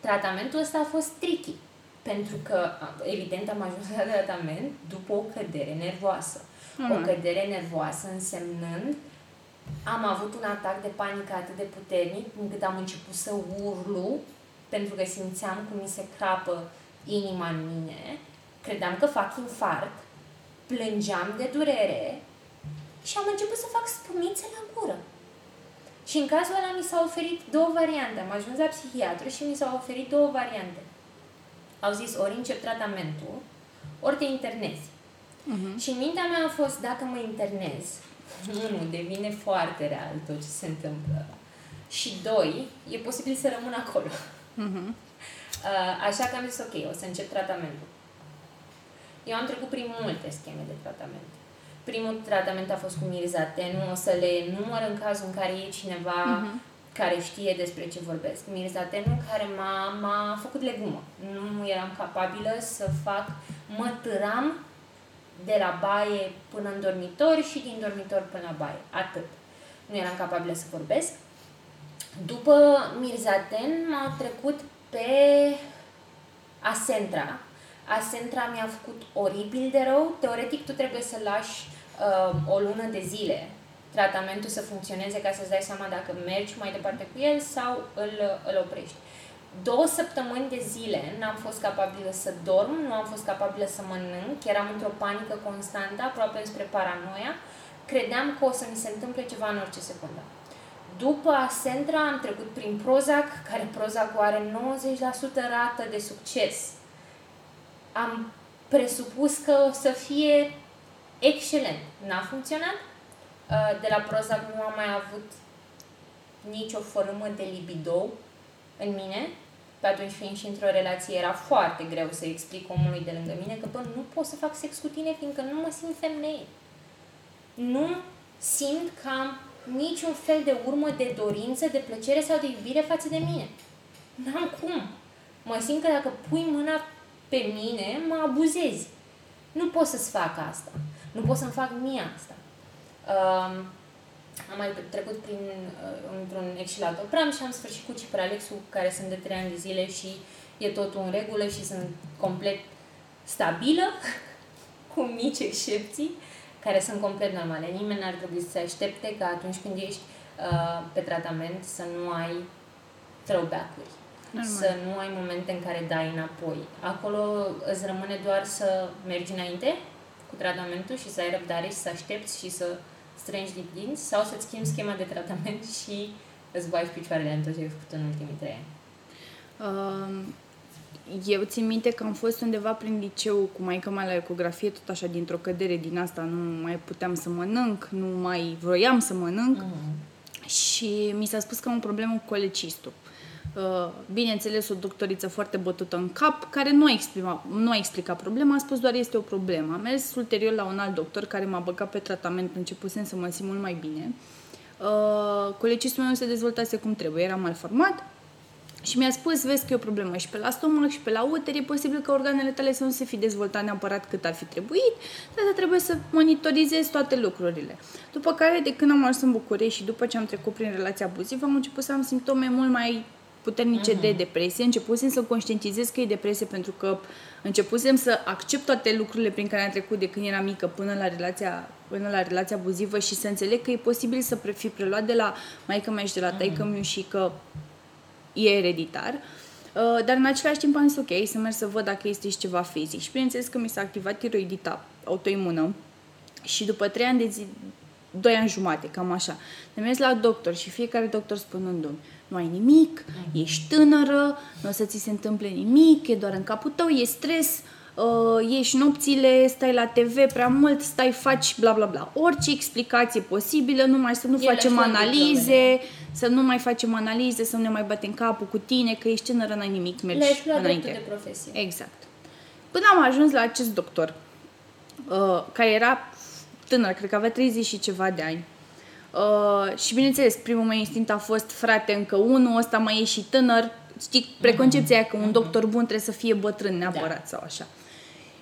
Tratamentul ăsta a fost tricky. Pentru că, evident, am ajuns la tratament după o cădere nervoasă. Mm. O cădere nervoasă însemnând am avut un atac de panică atât de puternic încât am început să urlu pentru că simțeam cum mi se crapă inima în mine, credeam că fac infart, plângeam de durere și am început să fac spumițe la gură. Și în cazul ăla mi s-au oferit două variante. Am ajuns la psihiatru și mi s-au oferit două variante. Au zis ori încep tratamentul, ori te internezi. Uh-huh. Și în mintea mea a fost, dacă mă internez, unu, devine foarte real tot ce se întâmplă. Și doi, e posibil să rămân acolo. Uh-huh. Așa că am zis, ok, o să încep tratamentul. Eu am trecut prin multe scheme de tratament. Primul tratament a fost cu mirzaten, nu o să le număr în cazul în care e cineva uh-huh care știe despre ce vorbesc. Mirzatenul care m-a, m-a făcut legumă. Nu eram capabilă să fac, mă târam de la baie până în dormitor și din dormitor până la baie. Atât. Nu eram capabilă să vorbesc. După Mirzaten m-a trecut pe Asentra. Asentra mi-a făcut oribil de rău. Teoretic tu trebuie să lași uh, o lună de zile tratamentul să funcționeze ca să-ți dai seama dacă mergi mai departe cu el sau îl, îl oprești. Două săptămâni de zile n-am fost capabilă să dorm, nu am fost capabilă să mănânc, eram într-o panică constantă, aproape spre paranoia, credeam că o să mi se întâmple ceva în orice secundă. După Asentra am trecut prin Prozac, care Prozac are 90% rată de succes. Am presupus că o să fie excelent. N-a funcționat, Uh, de la Prozac nu am mai avut nicio formă de libido în mine. Pe atunci, fiind și într-o relație, era foarte greu să explic omului de lângă mine că, bă, nu pot să fac sex cu tine fiindcă nu mă simt femeie. Nu simt că am niciun fel de urmă de dorință, de plăcere sau de iubire față de mine. N-am cum. Mă simt că dacă pui mâna pe mine, mă abuzezi. Nu pot să-ți fac asta. Nu pot să-mi fac mie asta. Um, am mai trecut prin, uh, într-un excilator pram și am sfârșit cu Cipralexul, care sunt de 3 ani de zile și e totul în regulă și sunt complet stabilă, cu mici excepții, care sunt complet normale. Nimeni n-ar trebui să se aștepte că atunci când ești uh, pe tratament să nu ai throwback-uri. Normal. Să nu ai momente în care dai înapoi. Acolo îți rămâne doar să mergi înainte cu tratamentul și să ai răbdare și să aștepți și să strângi din dinți sau să-ți schimbi schema de tratament și îți bagi picioarele în tot ce ai făcut în ultimii trei ani? Um, eu țin minte că am fost undeva prin liceu cu maica mea la ecografie, tot așa dintr-o cădere din asta, nu mai puteam să mănânc, nu mai vroiam să mănânc mm. și mi s-a spus că am o problemă cu colecistul. Uh, bineînțeles, o doctoriță foarte bătută în cap, care nu a, exprima, nu a explicat problema, a spus doar este o problemă. Am mers ulterior la un alt doctor care m-a băgat pe tratament, începusem să mă simt mult mai bine. Uh, colecistul meu se dezvoltase cum trebuie, era mal format, și mi-a spus, vezi că e o problemă și pe la stomac și pe la uter, e posibil că organele tale să nu se fi dezvoltat neapărat cât ar fi trebuit, dar trebuie să monitorizezi toate lucrurile. După care, de când am ajuns în București și după ce am trecut prin relația abuzivă, am început să am simptome mult mai puternice uh-huh. de mhm. depresie, începusem să conștientizez că e depresie pentru că începusem să accept toate lucrurile prin care am trecut de când eram mică până la relația, până la relația abuzivă și să înțeleg că e posibil să fi preluat de la maică mea și de la uh-huh. taică meu și că e ereditar. Uh, dar în același timp am zis ok, să merg să văd dacă este și ceva fizic. Și bineînțeles că mi s-a activat tiroidita autoimună și după 3 ani de zi, 2 ani jumate, cam așa. Ne mers la doctor și fiecare doctor spunându-mi nu ai nimic, ești tânără, nu o să ți se întâmple nimic, e doar în capul tău, e stres, uh, ieși nopțile, stai la TV prea mult, stai, faci bla bla bla. Orice explicație posibilă, numai să nu Ele facem analize, să nu mai facem analize, să nu ne mai batem capul cu tine, că ești tânără, n-ai nimic, mergi Le înainte. de profesie. Exact. Până am ajuns la acest doctor, uh, care era tânăr, cred că avea 30 și ceva de ani. Uh, și bineînțeles, primul meu instinct a fost, frate, încă unul, ăsta mai e și tânăr. Știi, preconcepția aia că un mhm. doctor bun trebuie să fie bătrân neapărat da. sau așa.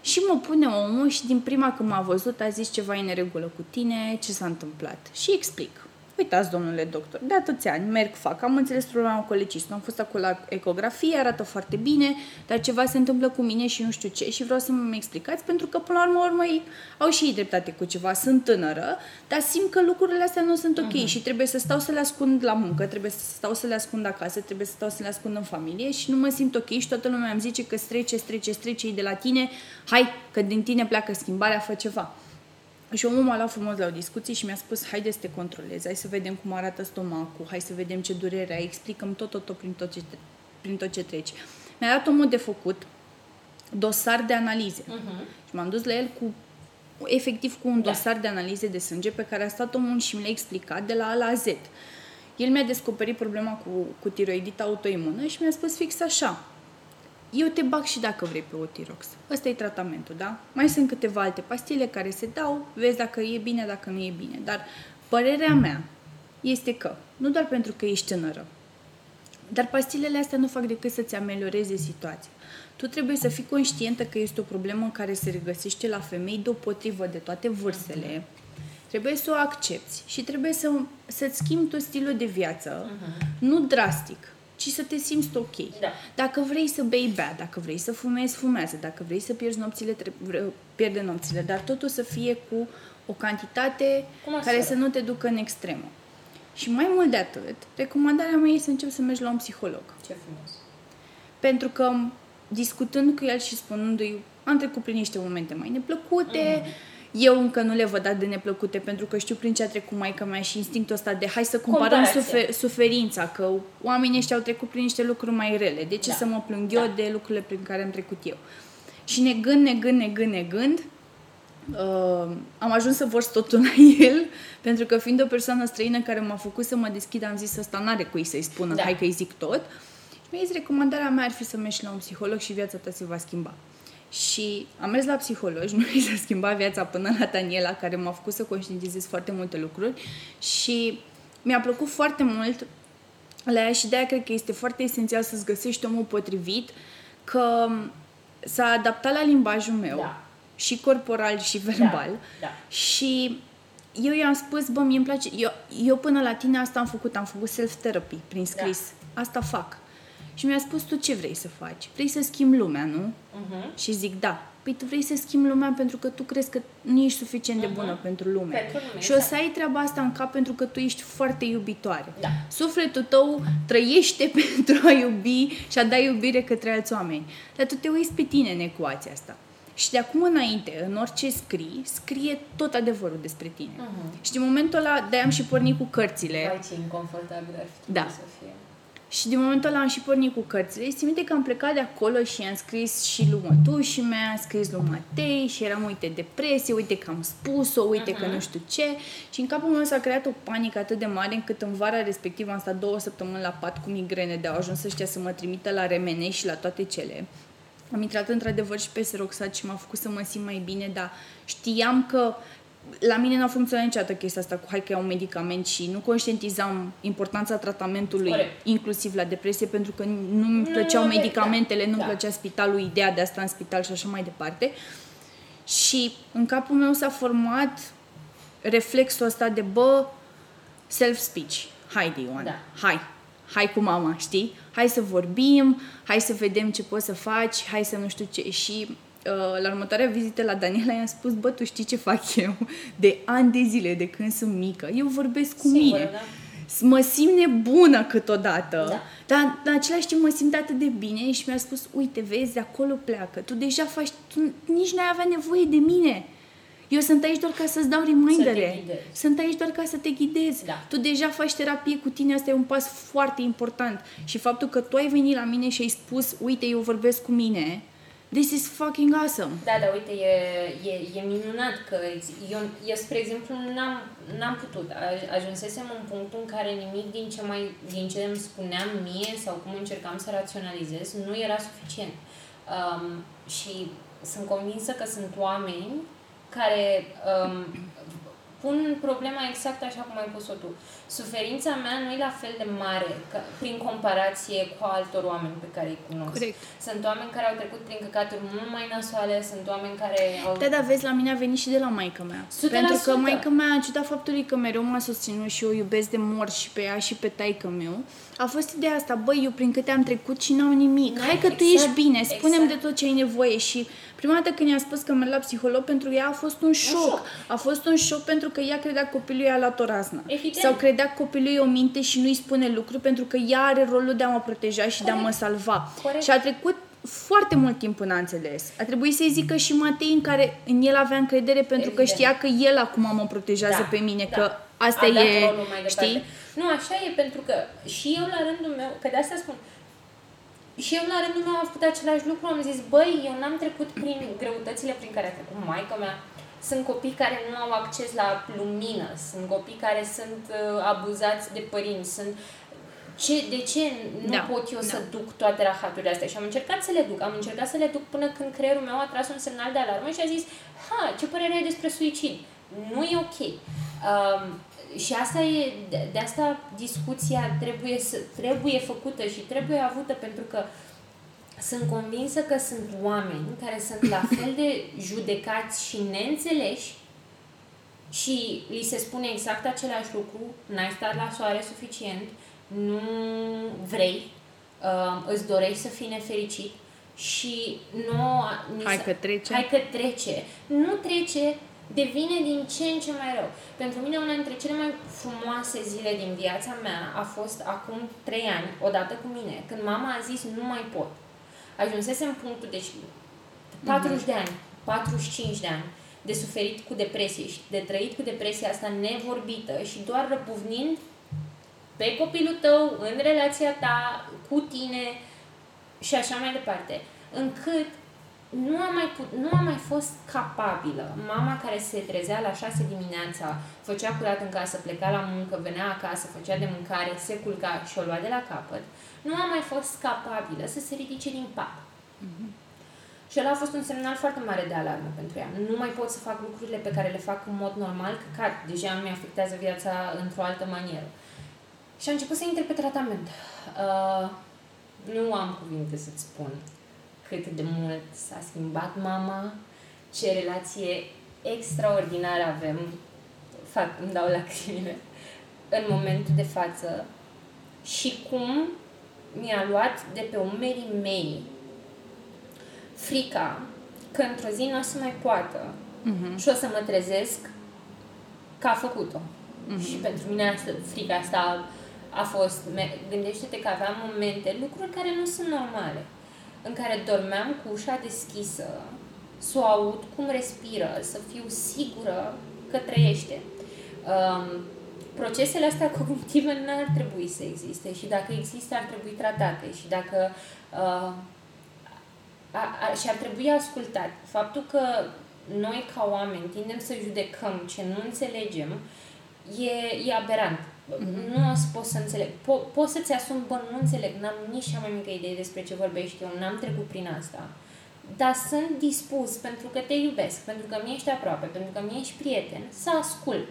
Și mă pune omul și din prima când m-a văzut a zis ceva în neregulă cu tine, ce s-a întâmplat. Și explic. Uitați, domnule doctor, de atâția ani merg, fac, am înțeles problema cu colecistul, am fost acolo la ecografie, arată foarte bine, dar ceva se întâmplă cu mine și nu știu ce și vreau să mă explicați pentru că până la urmă, urmă au și ei dreptate cu ceva, sunt tânără, dar simt că lucrurile astea nu sunt ok uh-huh. și trebuie să stau să le ascund la muncă, trebuie să stau să le ascund acasă, trebuie să stau să le ascund în familie și nu mă simt ok și toată lumea îmi zice că strece, strece, strece de la tine, hai, că din tine pleacă schimbarea, fă ceva. Și omul m-a luat frumos la o discuție și mi-a spus, haide să te controlezi, hai să vedem cum arată stomacul, hai să vedem ce durere ai, explicăm tot, tot, tot prin tot ce, prin tot ce treci. Mi-a dat omul de făcut dosar de analize. Uh-huh. Și m-am dus la el cu efectiv cu un da. dosar de analize de sânge pe care a stat omul și mi l-a explicat de la A la Z. El mi-a descoperit problema cu, cu tiroidita autoimună și mi-a spus fix așa eu te bag și dacă vrei pe Otirox. Ăsta e tratamentul, da? Mai sunt câteva alte pastile care se dau, vezi dacă e bine, dacă nu e bine. Dar părerea mea este că, nu doar pentru că ești tânără, dar pastilele astea nu fac decât să-ți amelioreze situația. Tu trebuie să fii conștientă că este o problemă care se regăsește la femei deopotrivă de toate vârstele. Trebuie să o accepti și trebuie să, să-ți schimbi tu stilul de viață, uh-huh. nu drastic, ci să te simți ok. Da. Dacă vrei să bei, bea, dacă vrei să fumezi, fumează, dacă vrei să pierzi nopțile, pierde nopțile, dar totul să fie cu o cantitate care să nu te ducă în extremă. Și mai mult de atât, recomandarea mea este să începi să mergi la un psiholog. Ce frumos! Pentru că discutând cu el și spunându-i am trecut prin niște momente mai neplăcute, mm eu încă nu le văd atât de neplăcute pentru că știu prin ce a trecut maica mea și instinctul ăsta de hai să comparăm sufer- suferința, că oamenii ăștia au trecut prin niște lucruri mai rele. De ce da. să mă plâng eu da. de lucrurile prin care am trecut eu? Și negând, negând, negând, negând, uh, am ajuns să vărs totul la el, pentru că fiind o persoană străină care m-a făcut să mă deschid, am zis ăsta n-are cui să-i spună, da. hai că îi zic tot. Și mi-a zis, recomandarea mea ar fi să mergi la un psiholog și viața ta se va schimba. Și am mers la psihologi, nu mi s-a schimbat viața până la Daniela, care m-a făcut să conștientizez foarte multe lucruri și mi-a plăcut foarte mult la ea și de-aia cred că este foarte esențial să-ți găsești omul potrivit, că s-a adaptat la limbajul meu, da. și corporal și verbal, da. Da. și eu i-am spus, bă, mie îmi place, eu, eu până la tine asta am făcut, am făcut self-therapy prin scris, da. asta fac. Și mi-a spus, tu ce vrei să faci? Vrei să schimbi lumea, nu? Uh-huh. Și zic, da. Păi tu vrei să schimbi lumea pentru că tu crezi că nu ești suficient de uh-huh. bună pentru lume. Pentru lume și o să ai treaba asta în cap pentru că tu ești foarte iubitoare. Da. Sufletul tău trăiește pentru a iubi și a da iubire către alți oameni. Dar tu te uiți pe tine în ecuația asta. Și de acum înainte, în orice scrii, scrie tot adevărul despre tine. Uh-huh. Și din momentul ăla, de am și pornit cu cărțile. Vai, ce inconfortabil ar fi da. să fie. Și din momentul ăla am și pornit cu cărțile. Și minte că am plecat de acolo și i-am scris și lui mătușii mea, am scris lui Matei și eram, uite, depresie, uite că am spus-o, uite uh-huh. că nu știu ce. Și în capul meu s-a creat o panică atât de mare încât în vara respectivă am stat două săptămâni la pat cu migrene de au ajuns ăștia să mă trimită la remene și la toate cele. Am intrat într-adevăr și pe seroxat și m-a făcut să mă simt mai bine, dar știam că la mine n-a funcționat niciodată chestia asta cu hai că iau un medicament și nu conștientizam importanța tratamentului, Corect. inclusiv la depresie, pentru că nu-mi plăceau nu, medicamentele, nu-mi da. plăcea spitalul, ideea de a sta în spital și așa mai departe. Și în capul meu s-a format reflexul ăsta de, bă, self-speech. Hai, Ioan, da. hai, hai cu mama, știi? Hai să vorbim, hai să vedem ce poți să faci, hai să nu știu ce. Și Uh, la următoarea vizită la Daniela i-am spus, bă, tu știi ce fac eu de ani de zile, de când sunt mică? Eu vorbesc cu Singură, mine. Da? Mă simt nebună câteodată, da. dar în același timp mă simt atât de bine și mi-a spus, uite, vezi, de acolo pleacă, tu deja faci, tu nici n-ai avea nevoie de mine. Eu sunt aici doar ca să-ți dau remindere. Să sunt aici doar ca să te ghidez. Da. Tu deja faci terapie cu tine, asta e un pas foarte important. Și faptul că tu ai venit la mine și ai spus, uite, eu vorbesc cu mine, This is fucking awesome. Da, da, uite, e, e, e minunat că eu, eu, spre exemplu, n-am, n-am putut. Ajunsesem în punctul în care nimic din ce, mai, din ce îmi spuneam mie sau cum încercam să raționalizez nu era suficient. Um, și sunt convinsă că sunt oameni care um, pun problema exact așa cum ai pus-o tu. Suferința mea nu e la fel de mare ca, prin comparație cu altor oameni pe care îi cunosc. Corect. Sunt oameni care au trecut prin căcaturi mult mai nasoale, sunt oameni care au... Da, da, vezi, la mine a venit și de la maica mea. 100%. Pentru că maica mea, în ciuda faptului că mereu m-a susținut și eu iubesc de mor și pe ea și pe taică meu, a fost ideea asta, băi, eu prin câte am trecut și n-au nimic. Hai că exact, tu ești bine, spunem exact. de tot ce ai nevoie și Prima dată când i-a spus că merg la psiholog, pentru ea a fost un șoc. Un șoc. A fost un șoc pentru că ea credea că copilul ei a luat o raznă. Evident. Sau credea că copilul ei o minte și nu-i spune lucruri pentru că ea are rolul de a mă proteja și Corect. de a mă salva. Corect. Și a trecut foarte mult timp până a înțeles. A trebuit să-i zică și Matei în care în el avea încredere pentru Evident. că știa că el acum mă protejează da, pe mine, da. că asta a e, știi? Nu, așa e pentru că și eu la rândul meu, că de asta spun, și eu la rândul meu am făcut același lucru, am zis, băi, eu n-am trecut prin greutățile prin care a trecut maica mea. Sunt copii care nu au acces la lumină, sunt copii care sunt uh, abuzați de părinți, sunt ce, de ce nu da, pot eu da. să duc toate rahaturile astea? Și am încercat să le duc, am încercat să le duc până când creierul meu a tras un semnal de alarmă și a zis, ha, ce părere ai despre suicid? Nu e ok. Um, și asta e, de, de asta discuția trebuie, să, trebuie făcută și trebuie avută pentru că sunt convinsă că sunt oameni care sunt la fel de judecați și neînțeleși și li se spune exact același lucru, n-ai stat la soare suficient, nu vrei, uh, îți dorești să fii nefericit și nu... Hai că trece. Hai că trece. Nu trece devine din ce în ce mai rău. Pentru mine una dintre cele mai frumoase zile din viața mea a fost acum trei ani, odată cu mine, când mama a zis nu mai pot. Ajunsese în punctul, deci 40 mm-hmm. de ani, 45 de ani de suferit cu depresie și de trăit cu depresia asta nevorbită și doar răpuvnind pe copilul tău, în relația ta, cu tine și așa mai departe. Încât nu am, mai put, nu am mai fost capabilă. Mama care se trezea la 6 dimineața, făcea curat în casă, pleca la muncă, venea acasă, făcea de mâncare, se culca și o lua de la capăt, nu am mai fost capabilă să se ridice din pat. Mm-hmm. Și ăla a fost un semnal foarte mare de alarmă pentru ea. Nu mai pot să fac lucrurile pe care le fac în mod normal, că ca deja mi afectează viața într-o altă manieră. Și a început să intre pe tratament. Uh, nu am cuvinte să-ți spun cât de mult s-a schimbat mama, ce relație extraordinară avem, fac, îmi dau lacrimile, în momentul de față și cum mi-a luat de pe umerii mei frica că într-o zi nu o să mai poată uh-huh. și o să mă trezesc că a făcut-o. Uh-huh. Și pentru mine asta, frica asta a fost, gândește-te că aveam momente, lucruri care nu sunt normale în care dormeam cu ușa deschisă, să o aud cum respiră, să fiu sigură că trăiește. Um, procesele astea cognitive nu ar trebui să existe și dacă există ar trebui tratate și dacă uh, a, a, și ar trebui ascultat. Faptul că noi ca oameni tindem să judecăm ce nu înțelegem e, e aberant. Mm-hmm. Nu o să pot să înțeleg. Po- poți să-ți asumi, bă, nu înțeleg, n-am nici cea mai mică idee despre ce vorbești eu, n-am trecut prin asta. Dar sunt dispus, pentru că te iubesc, pentru că mi ești aproape, pentru că mi ești prieten, să ascult.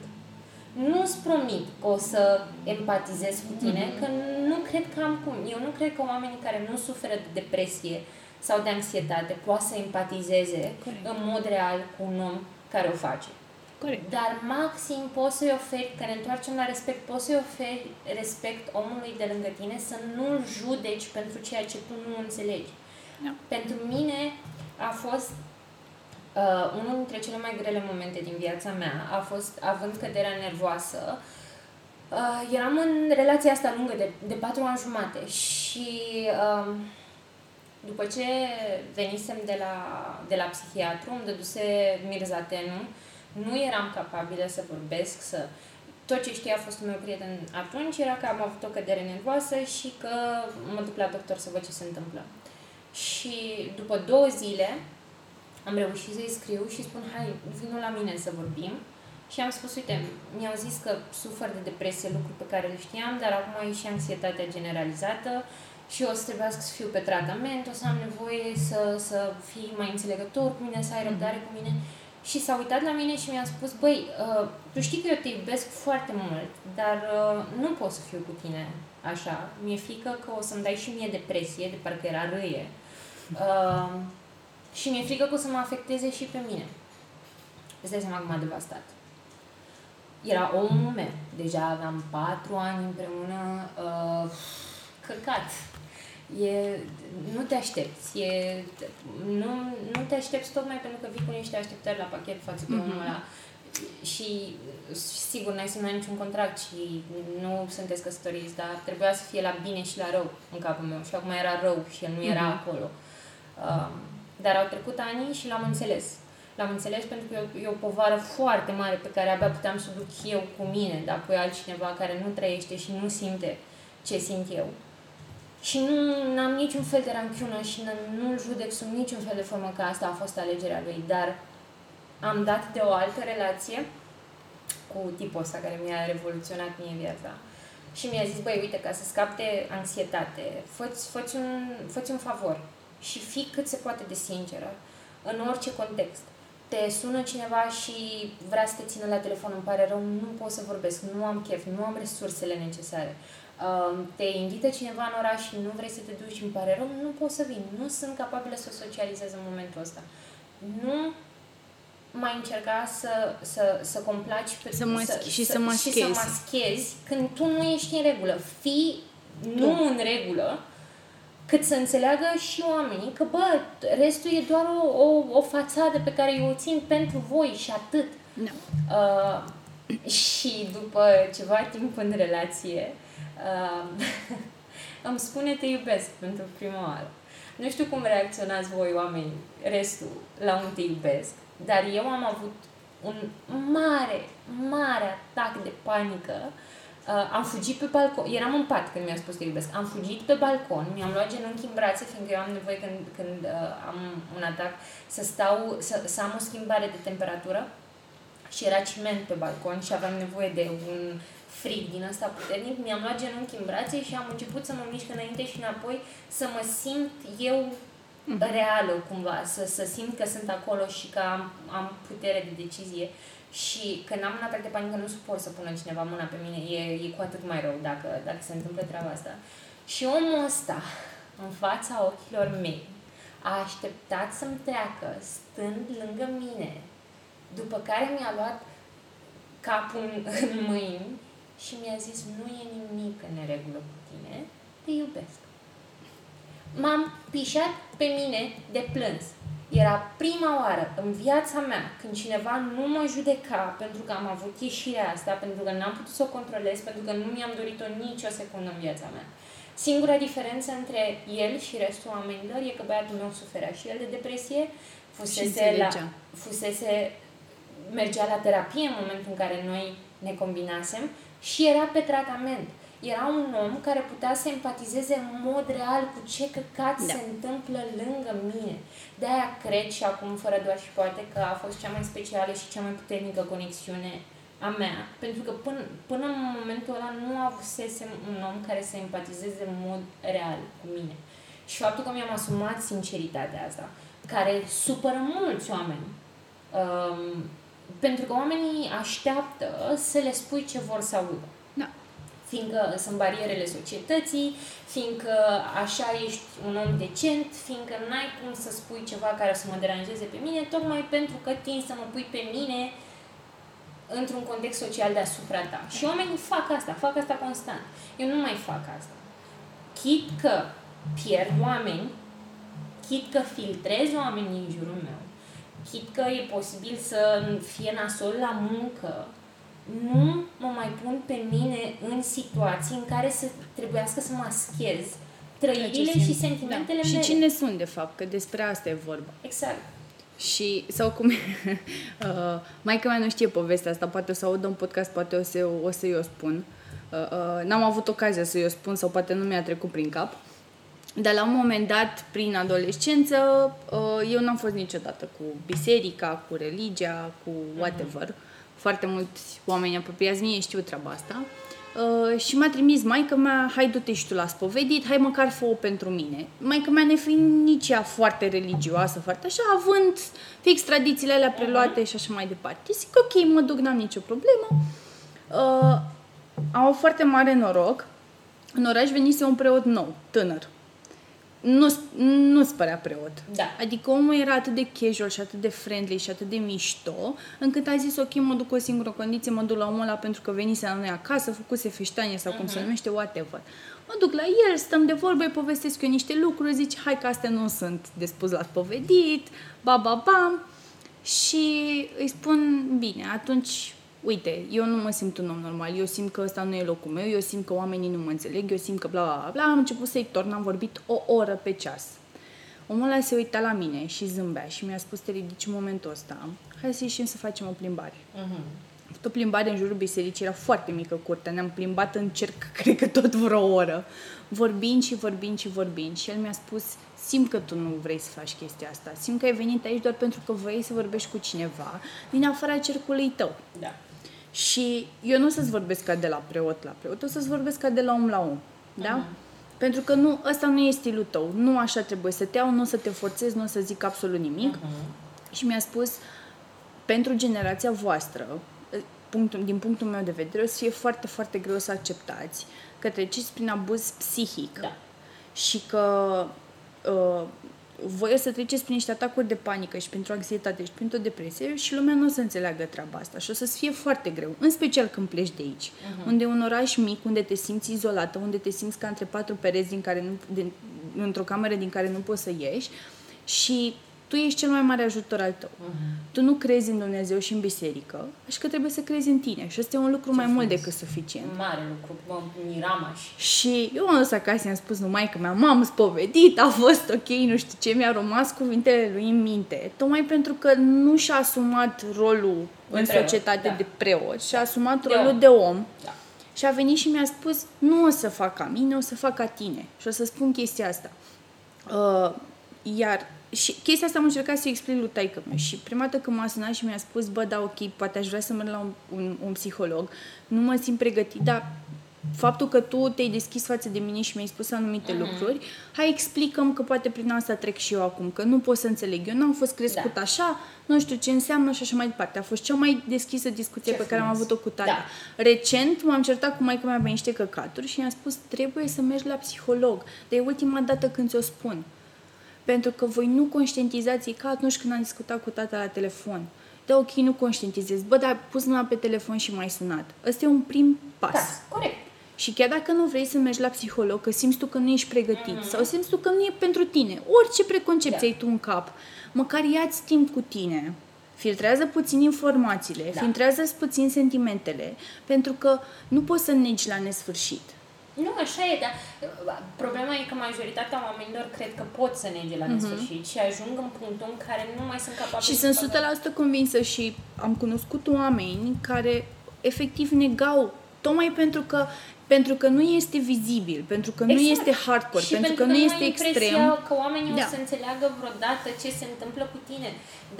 Nu-ți promit că o să empatizez cu tine, mm-hmm. că nu cred că am cum. Eu nu cred că oamenii care nu suferă de depresie sau de anxietate poate să empatizeze Corect. în mod real cu un om care o face. Corect. Dar maxim poți să-i oferi, că ne întoarcem la respect, poți să-i oferi respect omului de lângă tine, să nu-l judeci pentru ceea ce tu nu înțelegi. Da. Pentru mine a fost uh, unul dintre cele mai grele momente din viața mea, a fost având căderea nervoasă, uh, eram în relația asta lungă de, de patru ani jumate și uh, după ce venisem de la, de la psihiatru, îmi dăduse mirzatenul, nu eram capabilă să vorbesc, să... Tot ce știa a fost meu prieten atunci era că am avut o cădere nervoasă și că mă duc la doctor să văd ce se întâmplă. Și după două zile am reușit să-i scriu și spun, hai, vină la mine să vorbim. Și am spus, uite, mi-au zis că sufăr de depresie, lucruri pe care le știam, dar acum e și anxietatea generalizată și o să trebuiască să fiu pe tratament, o să am nevoie să, să fii mai înțelegător cu mine, să ai răbdare cu mine. Și s-a uitat la mine și mi-a spus, băi, uh, tu știi că eu te iubesc foarte mult, dar uh, nu pot să fiu cu tine așa. Mi-e frică că o să-mi dai și mie depresie, de parcă era râie. Uh, și mi-e frică că o să mă afecteze și pe mine. Îți dai seama cum m-a devastat. Era omul meu. Deja aveam patru ani împreună. Uh, căcat e, nu te aștepți, e, nu, nu te aștepți tocmai pentru că vii cu niște așteptări la pachet față de mm-hmm. omul ăla. Și sigur, n-ai semnat niciun contract și nu sunteți căsătoriți, dar trebuia să fie la bine și la rău în capul meu. Și acum era rău și el nu era mm-hmm. acolo. Um, dar au trecut ani și l-am înțeles. L-am înțeles pentru că e o, e o povară foarte mare pe care abia puteam să o duc eu cu mine, dar apoi altcineva care nu trăiește și nu simte ce simt eu. Și nu am niciun fel de ranchiună și nu-l judec sub niciun fel de formă că asta a fost alegerea lui, dar am dat de o altă relație cu tipul ăsta care mi-a revoluționat mie viața. Și mi-a zis, băi, uite, ca să scapi de anxietate, fă-ți, fă un, fă un favor și fii cât se poate de sinceră în orice context. Te sună cineva și vrea să te țină la telefon, îmi pare rău, nu pot să vorbesc, nu am chef, nu am resursele necesare te invită cineva în oraș și nu vrei să te duci, îmi pare rău, nu pot să vin, nu sunt capabilă să socializez în momentul ăsta. Nu mai încerca să, să, să complaci pe, să maschi, să, și, să, să maschezi. și să maschezi când tu nu ești în regulă. Fii nu tu. în regulă, cât să înțeleagă și oamenii că, bă, restul e doar o, o, o fațadă pe care eu o țin pentru voi și atât. No. Uh, și după ceva timp în relație, uh, uh, îmi spune te iubesc pentru prima oară. Nu știu cum reacționați voi oameni, restul, la un te iubesc, dar eu am avut un mare, mare atac de panică. Uh, am fugit pe balcon, eram în pat când mi-a spus te iubesc, am fugit pe balcon, mi-am luat genunchi în brațe, fiindcă eu am nevoie când, când uh, am un atac să stau, să, să am o schimbare de temperatură și era ciment pe balcon și aveam nevoie de un frig din ăsta puternic, mi-am luat genunchi în brațe și am început să mă mișc înainte și înapoi, să mă simt eu mhm. reală cumva, să, să simt că sunt acolo și că am, am putere de decizie. Și când am un atac de panică, nu suport să pună cineva mâna pe mine, e, e cu atât mai rău dacă, dacă se întâmplă treaba asta. Și omul ăsta, în fața ochilor mei, a așteptat să-mi treacă, stând lângă mine, după care mi-a luat capul în mâini și mi-a zis, nu e nimic în neregulă cu tine, te iubesc. M-am pișat pe mine de plâns. Era prima oară în viața mea când cineva nu mă judeca pentru că am avut ieșirea asta, pentru că n-am putut să o controlez, pentru că nu mi-am dorit-o nici o secundă în viața mea. Singura diferență între el și restul oamenilor e că băiatul meu suferea și el de depresie, fusese, la, fusese mergea la terapie în momentul în care noi ne combinasem și era pe tratament. Era un om care putea să empatizeze în mod real cu ce căcat da. se întâmplă lângă mine. De-aia cred și acum, fără doar și poate, că a fost cea mai specială și cea mai puternică conexiune a mea. Pentru că până, până în momentul ăla nu avusesem un om care să empatizeze în mod real cu mine. Și faptul că mi-am asumat sinceritatea asta, care supără mulți oameni. Um, pentru că oamenii așteaptă să le spui ce vor să audă. Da. Fiindcă sunt barierele societății, fiindcă așa ești un om decent, fiindcă n-ai cum să spui ceva care să mă deranjeze pe mine, tocmai pentru că tin să mă pui pe mine într-un context social deasupra ta. Și oamenii fac asta, fac asta constant. Eu nu mai fac asta. Chit că pierd oameni, chit că filtrez oamenii în jurul meu, chit că e posibil să fie nasol la muncă, nu mă mai pun pe mine în situații în care să trebuiască să maschez trăirile și sentimentele da. mele. Și cine sunt, de fapt, că despre asta e vorba. Exact. Și, sau cum, uh, maica mea nu știe povestea asta, poate o să audă un podcast, poate o să, o să-i o spun. Uh, uh, n-am avut ocazia să-i o spun sau poate nu mi-a trecut prin cap. Dar la un moment dat, prin adolescență, uh, eu n-am fost niciodată cu biserica, cu religia, cu whatever. Mm-hmm. Foarte mulți oameni apropiați mie știu treaba asta. Uh, și m-a trimis maica mea, hai du-te și tu la spovedit, hai măcar fă pentru mine. Maica mea nefiind nici ea foarte religioasă, foarte așa, având fix tradițiile alea preluate și așa mai departe. Zic, ok, mă duc, n-am nicio problemă. Uh, am foarte mare noroc. În oraș venise un preot nou, tânăr, nu, nu-ți părea preot. Da. Adică omul era atât de casual și atât de friendly și atât de mișto, încât a zis, ok, mă duc cu o singură condiție, mă duc la omul ăla pentru că venise la noi acasă, făcuse feștanie sau uh-huh. cum se mhm. numește, whatever. Mă duc la el, stăm de vorbă, îi povestesc eu niște lucruri, zici, hai că astea nu sunt de spus la spovedit, ba, ba, ba. Și îi spun, bine, atunci uite, eu nu mă simt un om normal, eu simt că ăsta nu e locul meu, eu simt că oamenii nu mă înțeleg, eu simt că bla bla bla, bla. am început să-i torn, am vorbit o oră pe ceas. Omul ăla se uita la mine și zâmbea și mi-a spus, te ridici în momentul ăsta, hai să ieșim să facem o plimbare. Uh-huh. o plimbare în jurul bisericii, era foarte mică curtea, ne-am plimbat în cerc, cred că tot vreo oră, vorbind și vorbind și vorbind. Și el mi-a spus, simt că tu nu vrei să faci chestia asta, simt că ai venit aici doar pentru că vrei să vorbești cu cineva din afara cercului tău. Da. Și eu nu o să-ți vorbesc ca de la preot la preot, o să-ți vorbesc ca de la om la om. Da? Uh-huh. Pentru că nu, ăsta nu e stilul tău. Nu așa trebuie să te iau, nu o să te forțez, nu o să zic absolut nimic. Uh-huh. Și mi-a spus, pentru generația voastră, punctul, din punctul meu de vedere, o să fie foarte, foarte greu să acceptați că treceți prin abuz psihic. Da. Și că uh, voi o să treceți prin niște atacuri de panică și pentru anxietate și pentru depresie și lumea nu o să înțeleagă treaba asta și o să-ți fie foarte greu, în special când pleci de aici, uh-huh. unde e un oraș mic, unde te simți izolată, unde te simți ca între patru pereți din care nu, din, într-o cameră din care nu poți să ieși și tu ești cel mai mare ajutor al tău. Uh-huh. Tu nu crezi în Dumnezeu și în biserică, așa că trebuie să crezi în tine. Și asta e un lucru Ce mai mult decât suficient. Mare lucru, mă miram Și eu m-am dus acasă, i-am spus numai că mea, m-am spovedit, a fost ok, nu știu ce, mi-a rămas cuvintele lui în minte. Tocmai pentru că nu și-a asumat rolul de în preot, societate da. de preot, și-a asumat de rolul om. de om. Da. Și a venit și mi-a spus, nu o să fac ca mine, o să fac ca tine. Și o să spun chestia asta. Uh, iar și chestia asta am încercat să explic lui taică meu și prima dată când m-a sunat și mi-a spus, bă, da, ok, poate aș vrea să merg la un, un, un psiholog, nu mă simt pregătit, dar faptul că tu te-ai deschis față de mine și mi-ai spus anumite mm-hmm. lucruri, hai explicăm că poate prin asta trec și eu acum, că nu pot să înțeleg. Eu n-am fost crescut da. așa, nu știu ce înseamnă și așa mai departe. A fost cea mai deschisă discuție ce pe frumos. care am avut-o cu tata. Da. Recent m-am certat cu maica mea pe niște căcaturi și i-am spus, trebuie să mergi la psiholog. De e ultima dată când ți-o spun. Pentru că voi nu conștientizați ca atunci când am discutat cu tata la telefon. Da, ok, nu conștientizez. Bă, dar pus mâna pe telefon și mai sunat. Ăsta e un prim pas. Da, corect. Și chiar dacă nu vrei să mergi la psiholog, că simți tu că nu ești pregătit mm-hmm. sau simți tu că nu e pentru tine, orice preconcepție da. ai tu în cap, măcar ia-ți timp cu tine, filtrează puțin informațiile, da. filtrează puțin sentimentele, pentru că nu poți să negi la nesfârșit. Nu, așa e, dar uh, problema e că majoritatea oamenilor cred că pot să nege la mhm. nesfârșit uh-huh. și ajung în punctul în care nu mai sunt capabili Și sunt 100% convinsă și am cunoscut oameni care efectiv negau, tocmai pentru că pentru că nu este vizibil, pentru că nu Exact. este hardcore, și pentru, că, nu ai este impresia extrem. că oamenii Da. o să înțeleagă vreodată ce se întâmplă cu tine.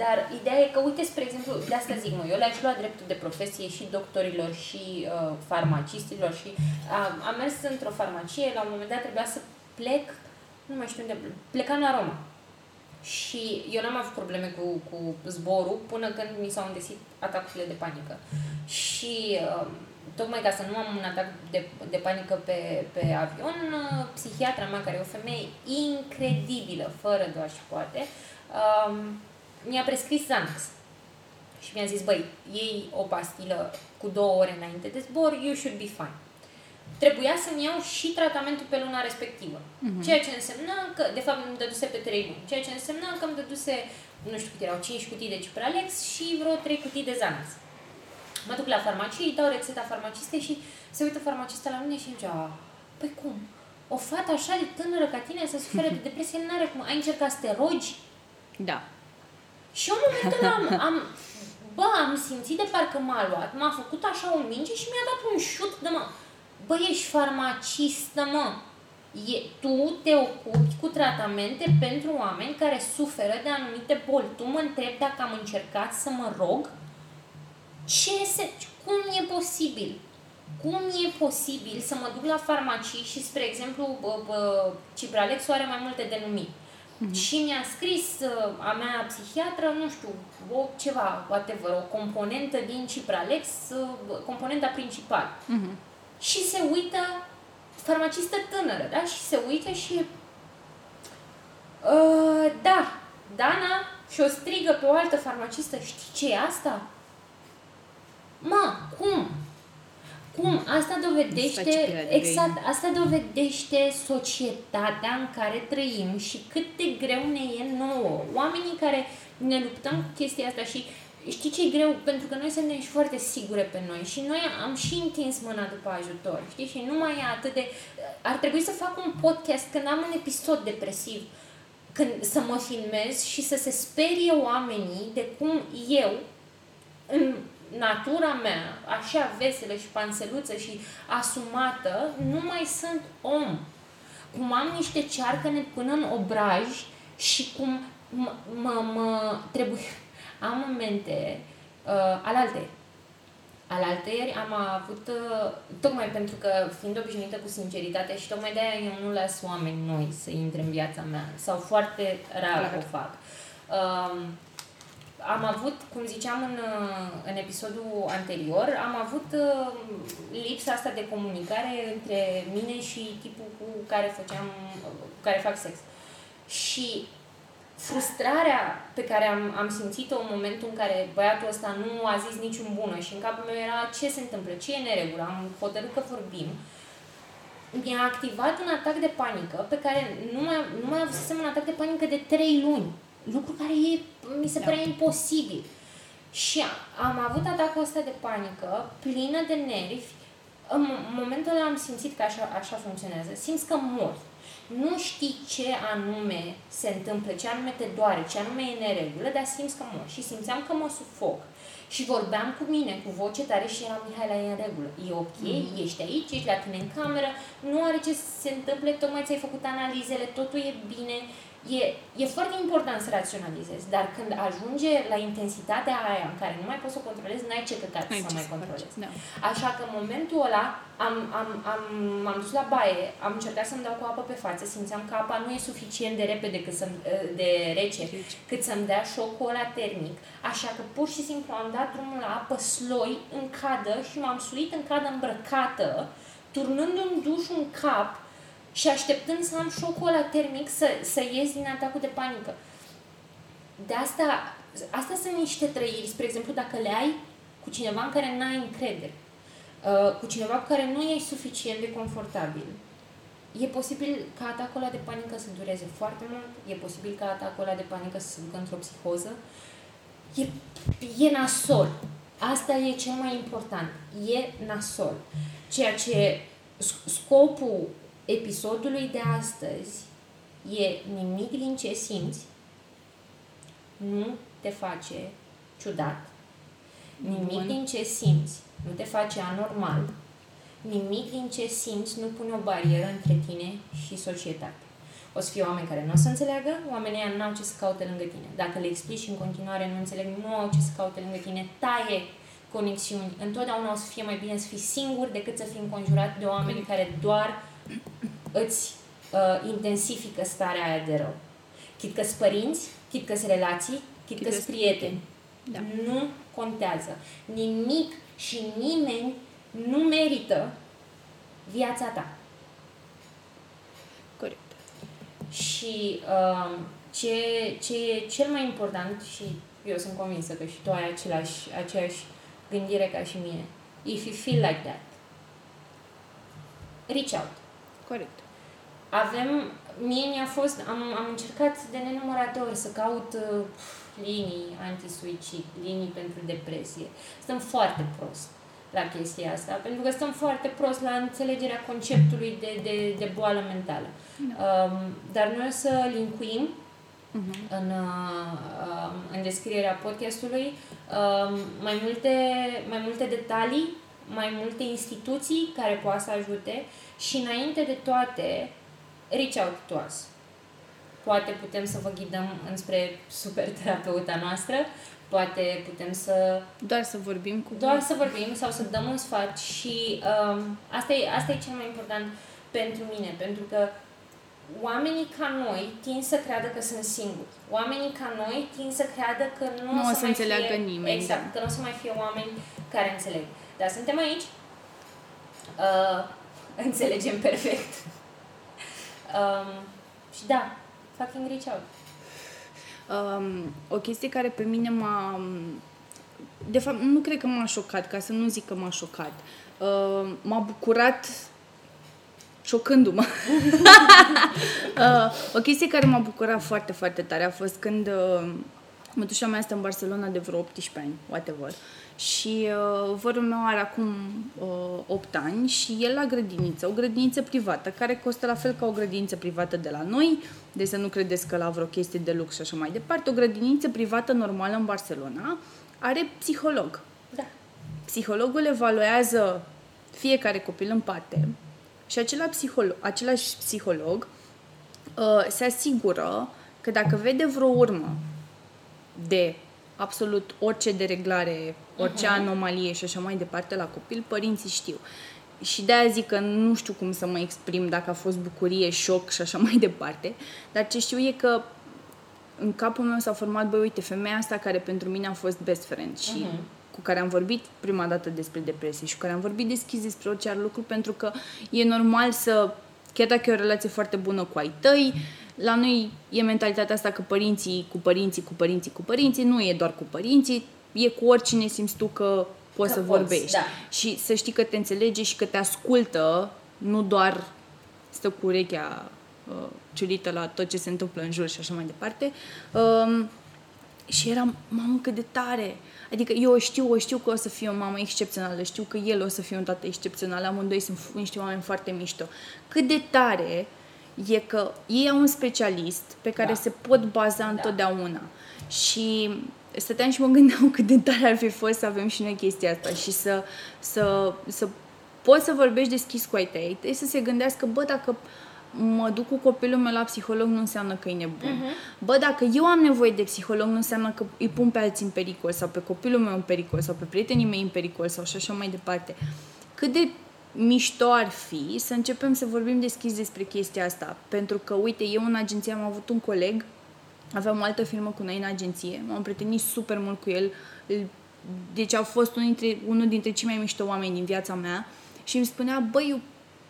Dar ideea e că, uite, spre exemplu, de asta zic mă, eu le-aș lua dreptul de profesie și doctorilor și uh, farmacistilor și uh, am mers într-o farmacie, la un moment dat trebuia să plec, nu mai știu unde, plecam la Roma. Și eu n-am avut probleme cu, cu zborul până când mi s-au îndesit atacurile de panică. Și uh, tocmai ca să nu am un atac de, de panică pe, pe avion, uh, psihiatra mea, care e o femeie incredibilă, fără doar și poate, um, mi-a prescris Xanax. Și mi-a zis, băi, iei o pastilă cu două ore înainte de zbor, you should be fine. Trebuia să-mi iau și tratamentul pe luna respectivă. Mhm. Ceea ce însemna că, de fapt, îmi dăduse pe 3 luni. Ceea ce însemna că îmi dăduse, nu știu cât erau, 5 cutii de Cipralex și vreo 3 cutii de Xanax. Mă duc la farmacie, îi dau rețeta farmacistei și se uită farmacista la mine și îmi zicea, păi cum? O fată așa de tânără ca tine să sufere de depresie n-are cum. Ai încercat să te rogi? Da. Și eu în momentul ăla am, am, bă, am simțit de parcă m-a luat, m-a făcut așa un minge și mi-a dat un șut de mă. Bă, ești farmacistă, mă. E, tu te ocupi cu tratamente pentru oameni care suferă de anumite boli. Tu mă întrebi dacă am încercat să mă rog? Ce se, cum e posibil? Cum e posibil să mă duc la farmacii și, spre exemplu, bă, bă, Cibralexul are mai multe denumiri. Și mi-a scris uh, a mea psihiatră, nu știu, o ceva, whatever, o componentă din Cipralex, uh, componenta principală. Mhm. Și se uită, farmacistă tânără, da? Și se uită și... Uh, da, Dana și o strigă pe o altă farmacistă, știi ce e asta? Mă, cum? Cum? Asta Îți face dovedește, pielea de exact, asta dovedește societatea în care trăim și cât de greu ne e nouă. Oamenii care ne luptăm cu chestia asta și știi ce e greu? Pentru că noi suntem și foarte sigure pe noi și noi am și întins mâna după ajutor, știi? Și nu mai e atât de... Ar trebui să fac un podcast când am un episod depresiv, când să mă filmez și să se sperie oamenii de cum eu, în natura mea, așa veselă și panseluță și asumată, nu mai sunt om. Cum am niște cearcăne până în obraj și cum mă, mă, mă trebuie... Am momente uh, alalte. Alaltăieri am avut, uh, tocmai pentru că fiind obișnuită cu sinceritatea și tocmai de-aia eu nu las oameni noi să intre în viața mea sau foarte rar Clar. o fac. Um, am avut, cum ziceam în, uh, în episodul anterior, am avut uh, lipsa asta de comunicare între mine și tipul cu care făceam, cu care fac sex. Și frustrarea pe care am, am simțit-o în momentul în care băiatul ăsta nu a zis niciun bună și în capul meu era ce se întâmplă, ce e neregulă, am hotărât că vorbim, mi-a activat un atac de panică pe care nu mai, nu mai avusesem un atac de panică de trei luni. Lucru care e, mi se Da. părea imposibil. Și am avut atacul ăsta de panică, plină de nervi. În momentul ăla am simțit că așa, așa funcționează. Simți că mor. Nu știi ce anume se întâmplă, ce anume te doare, ce anume e neregulă, dar simți că mor. Și simțeam că mă sufoc. Și vorbeam cu mine, cu voce tare și eram, Mihaela, e în regulă, e ok, Mhm. ești aici, ești la tine în cameră, nu are ce să se întâmple, tocmai ți-ai făcut analizele, totul e bine. E, e foarte important să raționalizezi, dar când ajunge la intensitatea aia în care nu mai poți să o controlezi, n-ai ce căcat N-ai să ce mai să controlezi. faci, da. Așa că în momentul ăla am, am, am, m-am dus la baie, am încercat să-mi dau cu apă pe față, simțeam că apa nu e suficient de repede cât să de rece, Rece. cât să-mi dea șocul ăla termic. Așa că pur și simplu am dat drumul la apă sloi în cadă și m-am suit în cadă îmbrăcată, turnând un duș în cap și așteptând să am șocul ăla termic să, să ies din atacul de panică. De asta, asta sunt niște trăiri, spre exemplu, dacă le ai cu cineva în care n-ai încredere, uh, cu cineva cu care nu ești suficient de confortabil, e posibil ca atacul ăla de panică să dureze foarte mult, e posibil ca atacul ăla de panică să se ducă într-o psihoză, e, e nasol. Asta e cel mai important. E nasol. Ceea ce sc- scopul episodului de astăzi e nimic din ce simți nu te face ciudat, Nimic Bun. din ce simți nu te face anormal. Nimic din ce simți nu pune o barieră între tine și societate. O să fie oameni care nu o să înțeleagă, oamenii ăia nu au ce să caute lângă tine. Dacă le explici în continuare nu înțeleg, nu au ce să caute lângă tine, taie conexiuni. Întotdeauna o să fie mai bine să fii singur decât să fii înconjurat de oameni care doar îți uh, intensifică starea aia de rău. Chit că părinți, chit că relații, chit Chit că că-s prieteni. Da. Nu contează. Nimic și nimeni nu merită viața ta. Corect. Și uh, ce, ce e cel mai important și eu sunt convinsă că și tu ai același, aceeași gândire ca și mine. If you feel like that, reach out. Corect. Avem, mie mi-a fost, am, am încercat de nenumărate ori să caut uh, linii anti-suicid, linii pentru depresie. Stăm foarte prost la chestia asta, pentru că stăm foarte prost la înțelegerea conceptului de, de, de boală mentală. Um, dar noi o să linkuim Mhm. în, uh, în descrierea podcastului um, mai multe, mai multe detalii, mai multe instituții care poate să ajute și înainte de toate, reach out to us. Poate putem să vă ghidăm înspre super terapeuta noastră, poate putem să Doar să vorbim cu doar să vorbim sau să dăm un sfat și um, asta, e, asta e cel mai important pentru mine, pentru că oamenii ca noi tind să creadă că sunt singuri. Oamenii ca noi tind să creadă că nu, Nu o o să, să mai înțeleagă fie, nimeni, Exact, da. că nu o să mai fie oameni care înțeleg. Dar suntem aici, uh, înțelegem perfect. Um, și da, fucking reach out. Um, o chestie care pe mine m-a... De fapt, nu cred că m-a șocat, ca să nu zic că m-a șocat. Uh, m-a bucurat șocându-mă. uh, o chestie care m-a bucurat foarte, foarte tare a fost când uh, mătușa mea este în Barcelona de vreo 18 ani, whatever. Și uh, vărul meu are acum uh, 8 ani și el la grădiniță, o grădiniță privată, care costă la fel ca o grădiniță privată de la noi, de să nu credeți că la vreo chestie de lux și așa mai departe, o grădiniță privată normală în Barcelona, are psiholog. Da. Psihologul evaluează fiecare copil în parte și acela psiholog, același psiholog uh, se asigură că dacă vede vreo urmă de absolut orice dereglare, orice uh-huh. anomalie și așa mai departe la copil, părinții știu. Și de-aia zic că nu știu cum să mă exprim dacă a fost bucurie, șoc și așa mai departe, dar ce știu e că în capul meu s-a format, băi, uite, femeia asta care pentru mine a fost best friend și Mhm. cu care am vorbit prima dată despre depresie și cu care am vorbit deschis despre orice alt lucru, pentru că e normal să, chiar dacă e o relație foarte bună cu ai tăi, la noi e mentalitatea asta că părinții cu părinții, cu părinții, cu părinții, nu e doar cu părinții, e cu oricine simți tu că poți Că să poți, vorbești. da. Și să știi că te înțelege și că te ascultă, nu doar stă cu urechea uh, ciulită la tot ce se întâmplă în jur și așa mai departe. Um, și eram, mamă, cât de tare! Adică eu o știu, o știu că o să fie o mamă excepțională, știu că el o să fie un tată excepțional, amândoi sunt f- niște oameni foarte mișto. Cât de tare e că ei au un specialist pe care Da. se pot baza întotdeauna. Și stăteam și mă gândeam cât de tare ar fi fost să avem și noi chestia asta și să, să, să poți să vorbești deschis cu ai tăi. Ai tăi să se gândească, bă, dacă mă duc cu copilul meu la psiholog, nu înseamnă că e nebun. Uh-huh. Bă, dacă eu am nevoie de psiholog, nu înseamnă că îi pun pe alții în pericol sau pe copilul meu în pericol sau pe prietenii mei în pericol sau și așa mai departe. Cât de mișto ar fi să începem să vorbim deschis despre chestia asta. Pentru că, uite, eu în agenție am avut un coleg, aveam o altă firmă cu noi în agenție, m-am prietenit super mult cu el, îl- deci a fost unul dintre, unul dintre cei mai mișto oameni din viața mea și îmi spunea, băi, eu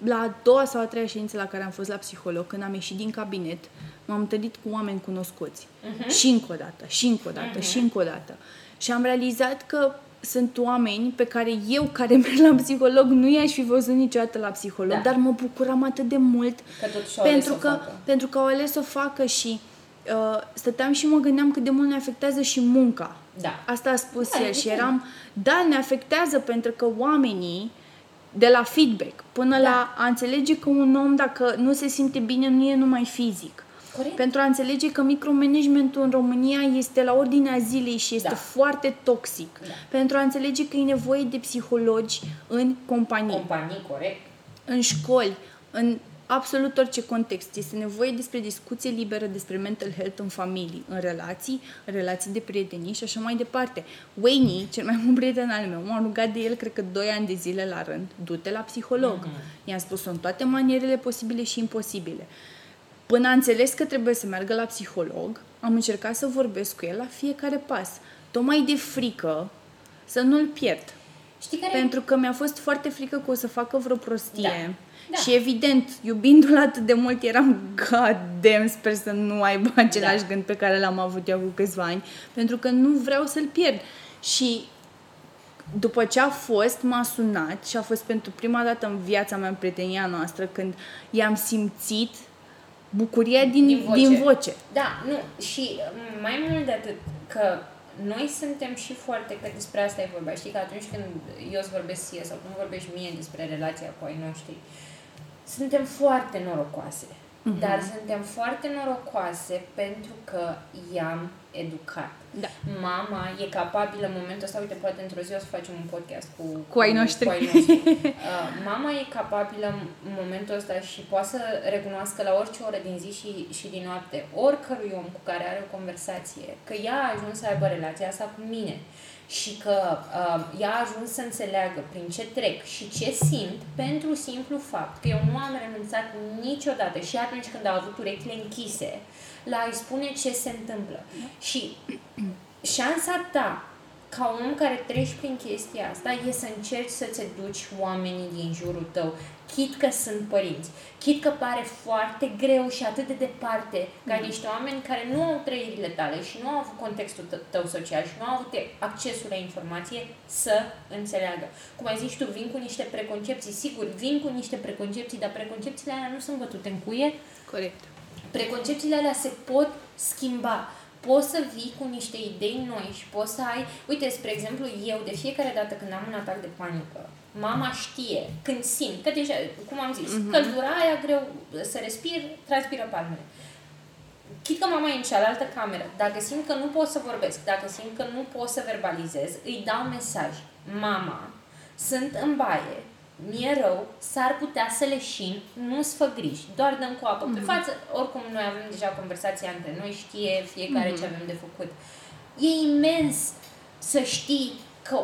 la a doua sau a treia ședință la care am fost la psiholog, când am ieșit din cabinet, m-am întâlnit cu oameni cunoscuți. Uh-huh. Și încă o dată, și încă o dată, uh-huh. și încă o dată. Și am realizat că sunt oameni pe care eu, care merg la psiholog, nu i-aș fi văzut niciodată la psiholog, Da. dar mă bucuram atât de mult Că totuși au ales pentru să o că, facă. pentru că au ales să o facă și uh, stăteam și mă gândeam cât de mult ne afectează și munca. Da. Asta a spus Da, el și evident. eram, da, ne afectează pentru că oamenii de la feedback până Da. la a înțelege că un om dacă nu se simte bine nu e numai fizic. Corect. Pentru a înțelege că micromanagementul în România este la ordinea zilei și este Da. foarte toxic. Da. Pentru a înțelege că e nevoie de psihologi în companii, Companii, corect. în școli, în absolut orice context. Este nevoie despre discuție liberă despre mental health în familii, în relații, în relații de prietenie și așa mai departe. Wayne, cel mai bun prieten al meu, m-a rugat de el, cred că 2 ani de zile la rând, du-te la psiholog. I-am spus-o în toate manierele posibile și imposibile. Până a înțeles că trebuie să meargă la psiholog, am încercat să vorbesc cu el la fiecare pas. Tocmai de frică să nu-l pierd. Știi care Pentru că mi-a fost foarte frică că o să facă vreo prostie. Da. Da. Și evident, iubindu-l atât de mult, eram god damn, sper să nu aibă același Da. gând pe care l-am avut eu cu câțiva ani, pentru că nu vreau să-l pierd. Și după ce a fost, m-a sunat și a fost pentru prima dată în viața mea, în prietenia noastră, când i-am simțit bucuria din, Din voce. din voce. Da, nu, și m, mai mult de atât, că noi suntem și foarte, că despre asta e vorba, știi, că atunci când eu îți vorbesc ție sau când vorbești mie despre relația cu ai noștri, suntem foarte norocoase. Mhm. Dar suntem foarte norocoase pentru că i-am educat. Da. Mama e capabilă în momentul ăsta, uite, poate într-o zi o să facem un podcast cu, Cu ai noștri. Cu ai noștri. Uh, mama e capabilă în momentul ăsta și poate să recunoască la orice oră din zi și, și din noapte oricărui om cu care are o conversație că ea a ajuns să aibă relația asta cu mine și că uh, ea a ajuns să înțeleagă prin ce trec și ce simt pentru simplu fapt că eu nu am renunțat niciodată și atunci când a avut urechile închise la a-i spune ce se întâmplă. Și șansa ta ca om care treci prin chestia asta e să încerci să-ți duci oamenii din jurul tău, chit că sunt părinți, chit că pare foarte greu și atât de departe ca niște oameni care nu au trăirile tale și nu au avut contextul t- tău social și nu au avut accesul la informație să înțeleagă. Cum ai zis tu, vin cu niște preconcepții, sigur, vin cu niște preconcepții, dar preconcepțiile alea nu sunt bătute în cuie, Corect. preconcepțiile alea se pot schimba. Poți să vii cu niște idei noi și poți să ai... Uite, spre exemplu, eu de fiecare dată când am un atac de panică, mama știe, când simt, că deja, cum am zis, uh-huh. căldura aia greu să respir, transpiră palmele. Chit că mama e în cealaltă cameră, dacă simt că nu pot să vorbesc, dacă simt că nu pot să verbalizez, îi dau mesaj. Mama, sunt în baie, mi-e rău, s-ar putea să leșin, nu-ți fă griji, doar dăm cu apă pe față. Oricum, noi avem deja conversația între noi, știe fiecare ce avem de făcut. E imens să știi că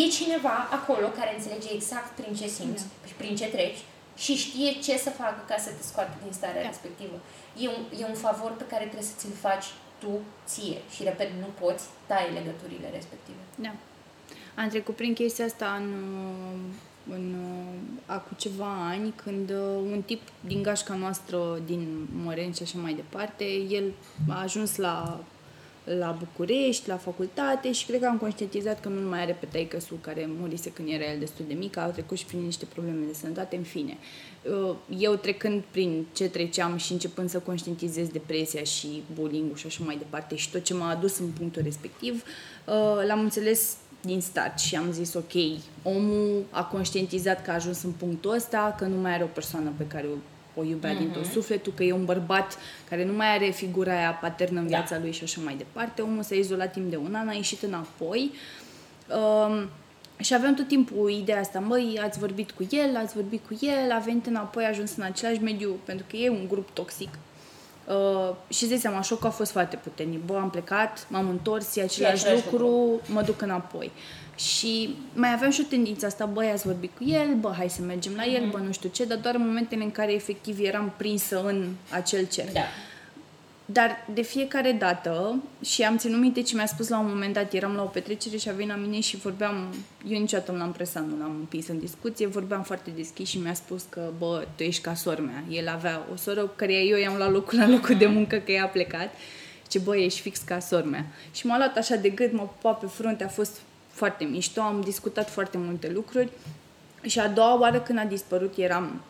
e cineva acolo care înțelege exact prin ce simți și prin ce treci și știe ce să facă ca să te scoată din starea Da. respectivă. E un, e un favor pe care trebuie să ți-l faci tu ție și, repet, nu poți tai legăturile respective. Da. Am trecut prin chestia asta în, în acum ceva ani, când uh, un tip din gașca noastră, din Măreni și așa mai departe, el a ajuns la, la București, la facultate și cred că am conștientizat că nu mai are pe taică care murise când era el destul de mic, a trecut și prin niște probleme de sănătate, în fine. Uh, Eu trecând prin ce treceam și începând să conștientizez depresia și bullying-ul și așa mai departe și tot ce m-a adus în punctul respectiv, uh, l-am înțeles din start și am zis ok, omul a conștientizat că a ajuns în punctul ăsta, că nu mai are o persoană pe care o, o iubea din tot sufletul, că e un bărbat care nu mai are figura aia paternă în Da. viața lui și așa mai departe. Omul s-a izolat timp de un an, a ieșit înapoi. Um, și aveam tot timpul ideea asta, măi, ați vorbit cu el, ați vorbit cu el, a venit înapoi, a ajuns în același mediu, pentru că e un grup toxic. Uh, și îți dai seama, șocul a fost foarte puternic. Bă, am plecat, m-am întors, e același același lucru, mă duc înapoi. Și mai aveam și o tendință asta, băi, ați vorbit cu el, bă, hai să mergem la el, bă, nu știu ce, dar doar în momentele în care efectiv eram prinsă în acel cerc. Da. Dar de fiecare dată, și am ținut minte ce mi-a spus la un moment dat, eram la o petrecere și a venit la mine și vorbeam, eu niciodată nu l-am presat, nu l-am împins în discuție, vorbeam foarte deschis și mi-a spus că, bă, tu ești ca sora mea. El avea o soră cu care eu i-am luat locul la locul de muncă că ea a plecat. Ce bă, ești fix ca sora mea. Și m-a luat așa de gât, m-a pupat pe frunte, a fost foarte mișto, am discutat foarte multe lucruri. Și a doua oară când a dispărut eram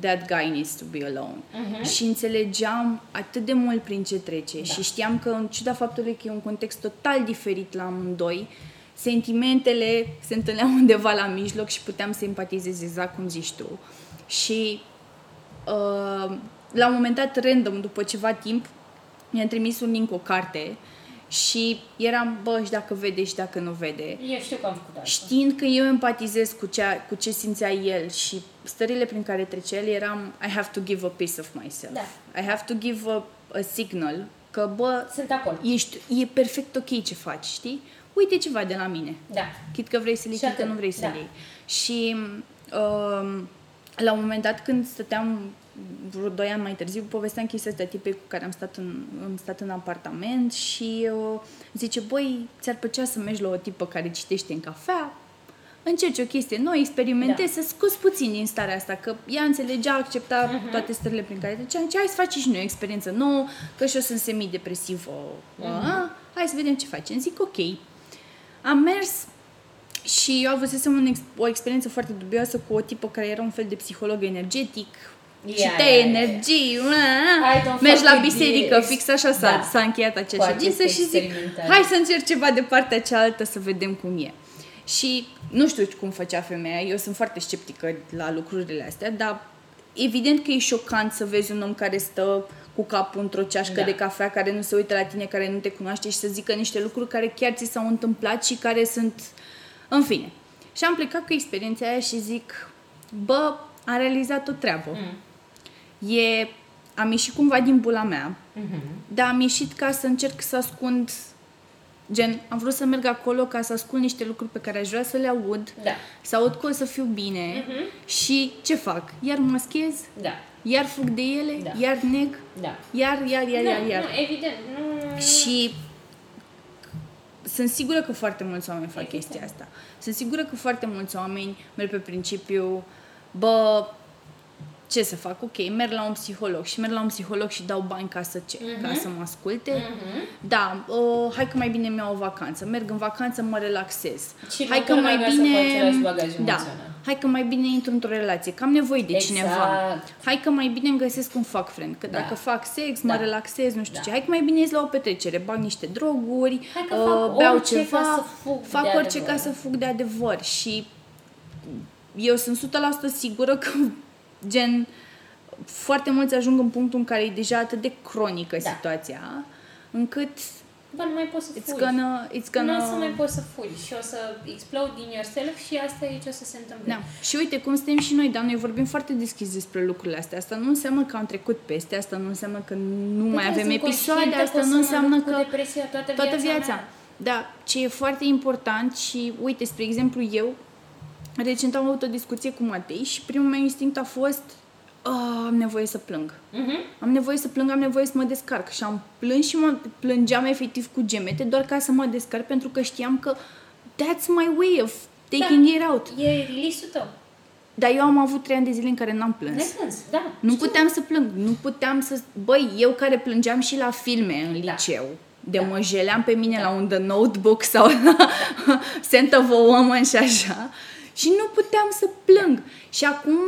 that guy needs to be alone. Uh-huh. Și înțelegeam atât de mult prin ce trece da. și știam că în ciuda faptului că e un context total diferit la amândoi, sentimentele se întâlneau undeva la mijloc și puteam să empatizez exact cum zici tu. Și uh, la un moment dat, random, după ceva timp, mi-a trimis un link o carte și eram, bă, și dacă vede și dacă nu vede. Eu știu că am făcut asta. Știind că eu empatizez cu, cea, cu ce simțea el și stările prin care trece el, eram, I have to give a piece of myself. Da. I have to give a, a signal că, bă, Sunt acolo. ești, e perfect ok ce faci, știi? Uite ceva de la mine. Da. Chit că vrei să-l iei, Și chit că atât, nu vrei să-l da. iei. Și um, la un moment dat când stăteam vreo 2 ani mai târziu, povesteam chestia asta tipei cu care am stat în, am stat în apartament și uh, zice, băi, ți-ar plăcea să mergi la o tipă care citește în cafea? Încerci o chestie nouă, experimentezi, Da. să scoți puțin din starea asta, că ea înțelegea, accepta Mhm. toate stările prin care trecea. Zice, hai să facem și noi o experiență nouă, că și eu sunt semidepresivă. Mhm. Uh, hai să vedem ce facem. Zic, ok. Am mers și eu avusesem un ex- o experiență foarte dubioasă cu o tipă care era un fel de psiholog energetic, Ia, citea ia, ia. energii, I don't mergi la fuck with biserică, this. fix așa s-a, Da. s-a încheiat acea Cu ședință aceste și zic, experimentări. hai să încerc ceva de partea cealaltă să vedem cum e. Și nu știu cum făcea femeia, eu sunt foarte sceptică la lucrurile astea, dar evident că e șocant să vezi un om care stă cu capul într-o ceașcă Da. de cafea, care nu se uită la tine, care nu te cunoaște și să zică niște lucruri care chiar ți s-au întâmplat și care sunt... În fine. Și am plecat cu experiența aia și zic, bă, am realizat o treabă. Mm. E, am ieșit cumva din bula mea, Mhm. dar am ieșit ca să încerc să ascund, gen, am vrut să merg acolo ca să ascund niște lucruri pe care aș vrea să le aud, Da. să aud că o să fiu bine și ce fac? Iar maschez, Da. iar fug de ele, Da. iar neg, Da. iar, iar, iar, nu, iar, iar. Nu, evident. Nu... Și sunt sigură că foarte mulți oameni fac Evident. chestia asta. Sunt sigură că foarte mulți oameni merg pe principiu, bă, ce să fac? Ok, merg la un psiholog și merg la un psiholog și dau bani ca să ce? Ca să mă asculte? Mhm. Da, uh, hai că mai bine mi-au o vacanță. Merg în vacanță, mă relaxez. Și hai nu că că mai mai vrea să bine... faci același bagaj da, emoțional. hai că mai bine intru într-o relație, că am nevoie de Exact. cineva. Hai că mai bine îmi găsesc un fac friend, că Da. dacă fac sex, mă Da. relaxez, nu știu Da. ce. Hai că mai bine ies la o petrecere, bag niște droguri, Hai că uh, fac beau orice ceva, ca să fug fac de orice adevăr. ca să fug de adevăr și eu sunt 100% sigură că gen foarte mulți ajung în punctul în care e deja atât de cronică Da. situația, încât Bă, nu mai poți să it's fugi. gonna, it's Nu gonna... o să mai poți să fugi și o să explode din yourself și asta e ce o să se întâmple. Da. Și uite cum suntem și noi, dar noi vorbim foarte deschis despre lucrurile astea. Asta nu înseamnă că am trecut peste, asta nu înseamnă că nu mai Uite, avem sunt episoade, conștientă asta că o nu să mă înseamnă lupt cu că depresia toată, toată viața, viața. mea. Da, ce e foarte important și, uite, spre exemplu, eu recent am avut o discuție cu Matei și primul meu instinct a fost "Ah, am nevoie să plâng. Mhm. Am nevoie să plâng, am nevoie să mă descarc. Și am plâns și mă plângeam efectiv cu gemete doar ca să mă descarc pentru că știam că that's my way of taking it out. E release-ul tău. Dar eu am avut trei ani de zile în care n-am plâns. Neplâns, da. Nu știu. puteam să plâng, nu puteam să... Băi, eu care plângeam și la filme în Da. liceu, de Da. mă jeleam pe mine la un The Notebook sau la Scent of a Woman și așa, și nu puteam să plâng. Și acum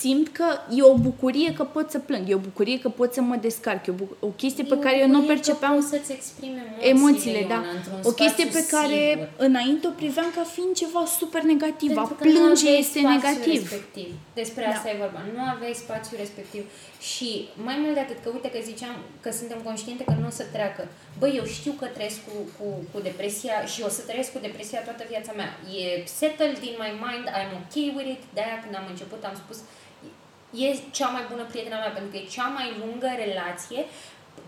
simt că e o bucurie că pot să plâng, e o bucurie că pot să mă descarc, e o, bu- o chestie pe E o care eu nu o bucurie că percepeam poți să-ți exprimi emoțiile, emoțiile, da. Ioana, într-un O chestie spațiu pe care sigur. înainte o priveam ca fiind ceva super negativ. Pentru A că nu plânge aveai este spațiul negativ. Respectiv. Despre Da. asta e vorba. Nu aveai spațiul respectiv. Și mai mult de atât, că uite că ziceam că suntem conștiente că nu o să treacă. Băi, eu știu că trăiesc cu, cu, cu depresia și o să trăiesc cu depresia toată viața mea. E settled in my mind, I'm okay with it. De-aia când am început am spus e cea mai bună prietena mea pentru că e cea mai lungă relație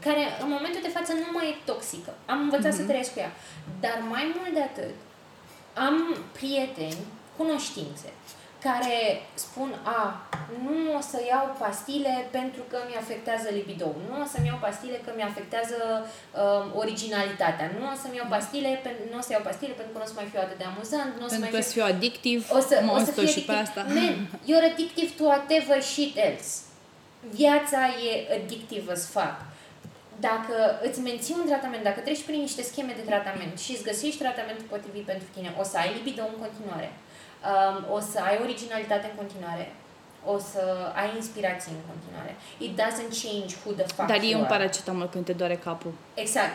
care în momentul de față nu mai e toxică. Am învățat să trăiesc cu ea. Dar mai mult de atât, am prieteni, cunoștințe, care spun, a, nu o să iau pastile pentru că mi afectează libido, nu o să-mi iau pastile că mi afectează um, originalitatea, nu o să-mi iau pastile, pen- nu o să iau pastile pentru că nu o să mai fiu atât de amuzant, nu o să Pentru mai că fiu să fiu adictiv, o să, mă o să stau fie și pe addictiv. asta. Man, you're addictive to whatever shit else. Viața e addictive as fuck. Dacă îți menții un tratament, dacă treci prin niște scheme de tratament și îți găsești tratamentul potrivit pentru tine, o să ai libido în continuare, um, o să ai originalitate în continuare, o să ai inspirație în continuare. It doesn't change who the fuck Dar e you un are. paracetamol când te doare capul. Exact.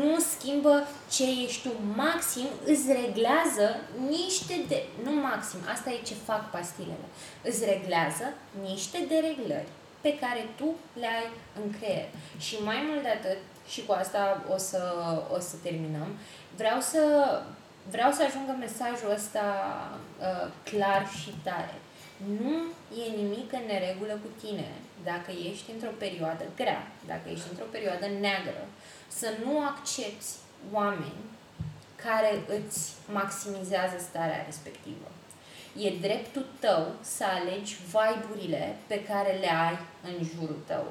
Nu schimbă ce ești tu. Maxim îți reglează niște de... Nu maxim, asta e ce fac pastilele. Îți reglează niște dereglări pe care tu le ai în creier. Și mai mult de atât, și cu asta o să, o să terminăm, vreau să, vreau să ajungă mesajul ăsta uh, clar și tare. Nu e nimic în neregulă cu tine dacă ești într-o perioadă grea, dacă ești într-o perioadă neagră, să nu accepti oameni care îți maximizează starea respectivă. E dreptul tău să alegi vibe pe care le ai în jurul tău.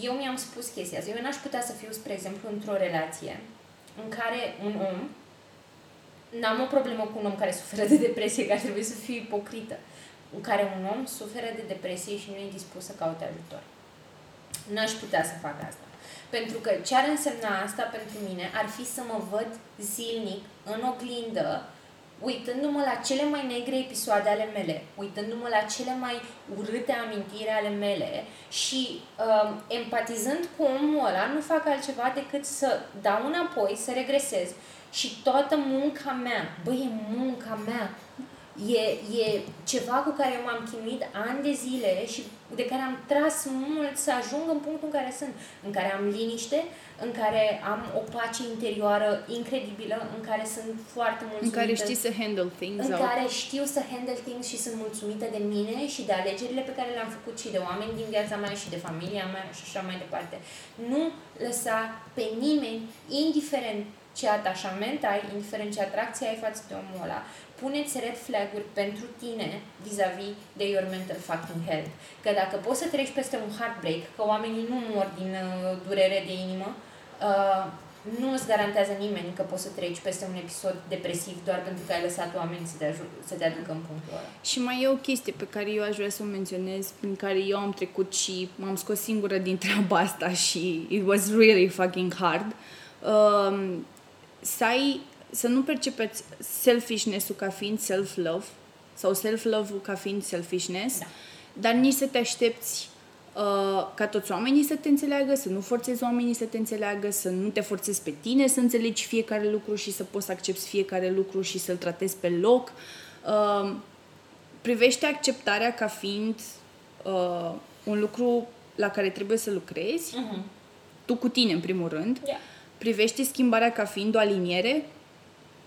Eu mi-am spus chestia asta. Eu n-aș putea să fiu, spre exemplu, într-o relație în care un om, n-am o problemă cu un om care suferă de depresie, care trebuie să fie ipocrită, în care un om suferă de depresie și nu e dispus să caute ajutor. N-aș putea să fac asta. Pentru că ce ar însemna asta pentru mine ar fi să mă văd zilnic în oglindă, uitându-mă la cele mai negre episoade ale mele, uitându-mă la cele mai urâte amintiri ale mele și um, empatizând cu omul ăla, nu fac altceva decât să dau înapoi, să regresez și toată munca mea, băi, e munca mea, E, e ceva cu care eu m-am chinuit ani de zile și de care am tras mult să ajung în punctul în care sunt, în care am liniște, în care am o pace interioară incredibilă, în care sunt foarte mulțumită. În care știi să handle things În out. care știu să handle things și sunt mulțumită de mine și de alegerile pe care le-am făcut și de oameni din viața mea și de familia mea și așa mai departe. Nu lăsa pe nimeni, indiferent ce atașament ai, indiferent ce atracție ai față de omul ăla, puneți red flag-uri pentru tine vis-a-vis de your mental fucking health. Că dacă poți să treci peste un heartbreak, că oamenii nu mor din uh, durere de inimă, uh, nu îți garantează nimeni că poți să treci peste un episod depresiv doar pentru că ai lăsat oameni să te, aju- să te aducă în punctul ăla. Și mai e o chestie pe care eu aș vrea să o menționez, prin care eu am trecut și m-am scos singură din treaba asta și it was really fucking hard. Um, să ai să nu percepeți selfishness-ul ca fiind self-love sau self-love-ul ca fiind selfishness, da. dar nici să te aștepți uh, ca toți oamenii să te înțeleagă, să nu forțezi oamenii să te înțeleagă, să nu te forțezi pe tine să înțelegi fiecare lucru și să poți să accepti fiecare lucru și să-l tratezi pe loc. Uh, privește acceptarea ca fiind uh, un lucru la care trebuie să lucrezi, uh-huh. tu cu tine în primul rând. Yeah. Privește schimbarea ca fiind o aliniere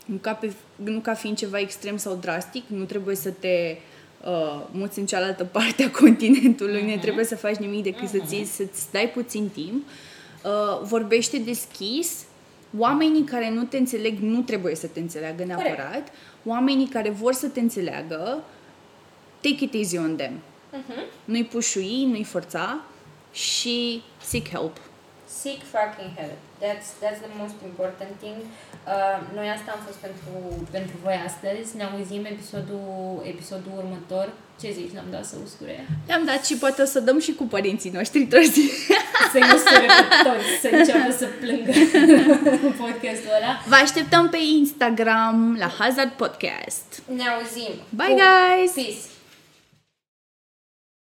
nu ca, pe, nu ca fiind ceva extrem sau drastic, nu trebuie să te uh, muți în cealaltă parte a continentului, uh-huh. nu mhm. trebuie să faci nimic decât uh-huh. să-ți, mhm. să-ți dai puțin timp. Uh, vorbește deschis, oamenii care nu te înțeleg nu trebuie să te înțeleagă neapărat, Corect. oamenii care vor să te înțeleagă, take it easy on them. Uh-huh. Nu-i pușui, nu-i forța și seek help. Seek fucking help. That's, that's the most important thing. Uh, noi asta am fost pentru, pentru voi astăzi. Ne auzim episodul, episodul următor. Ce zici? L-am dat să uscure? Le-am dat și poate o să dăm și cu părinții noștri toți. Să-i uscure pe toți, să înceapă să plângă cu podcastul ăla. Vă așteptăm pe Instagram la Hazard Podcast. Ne auzim. Bye, guys! Peace!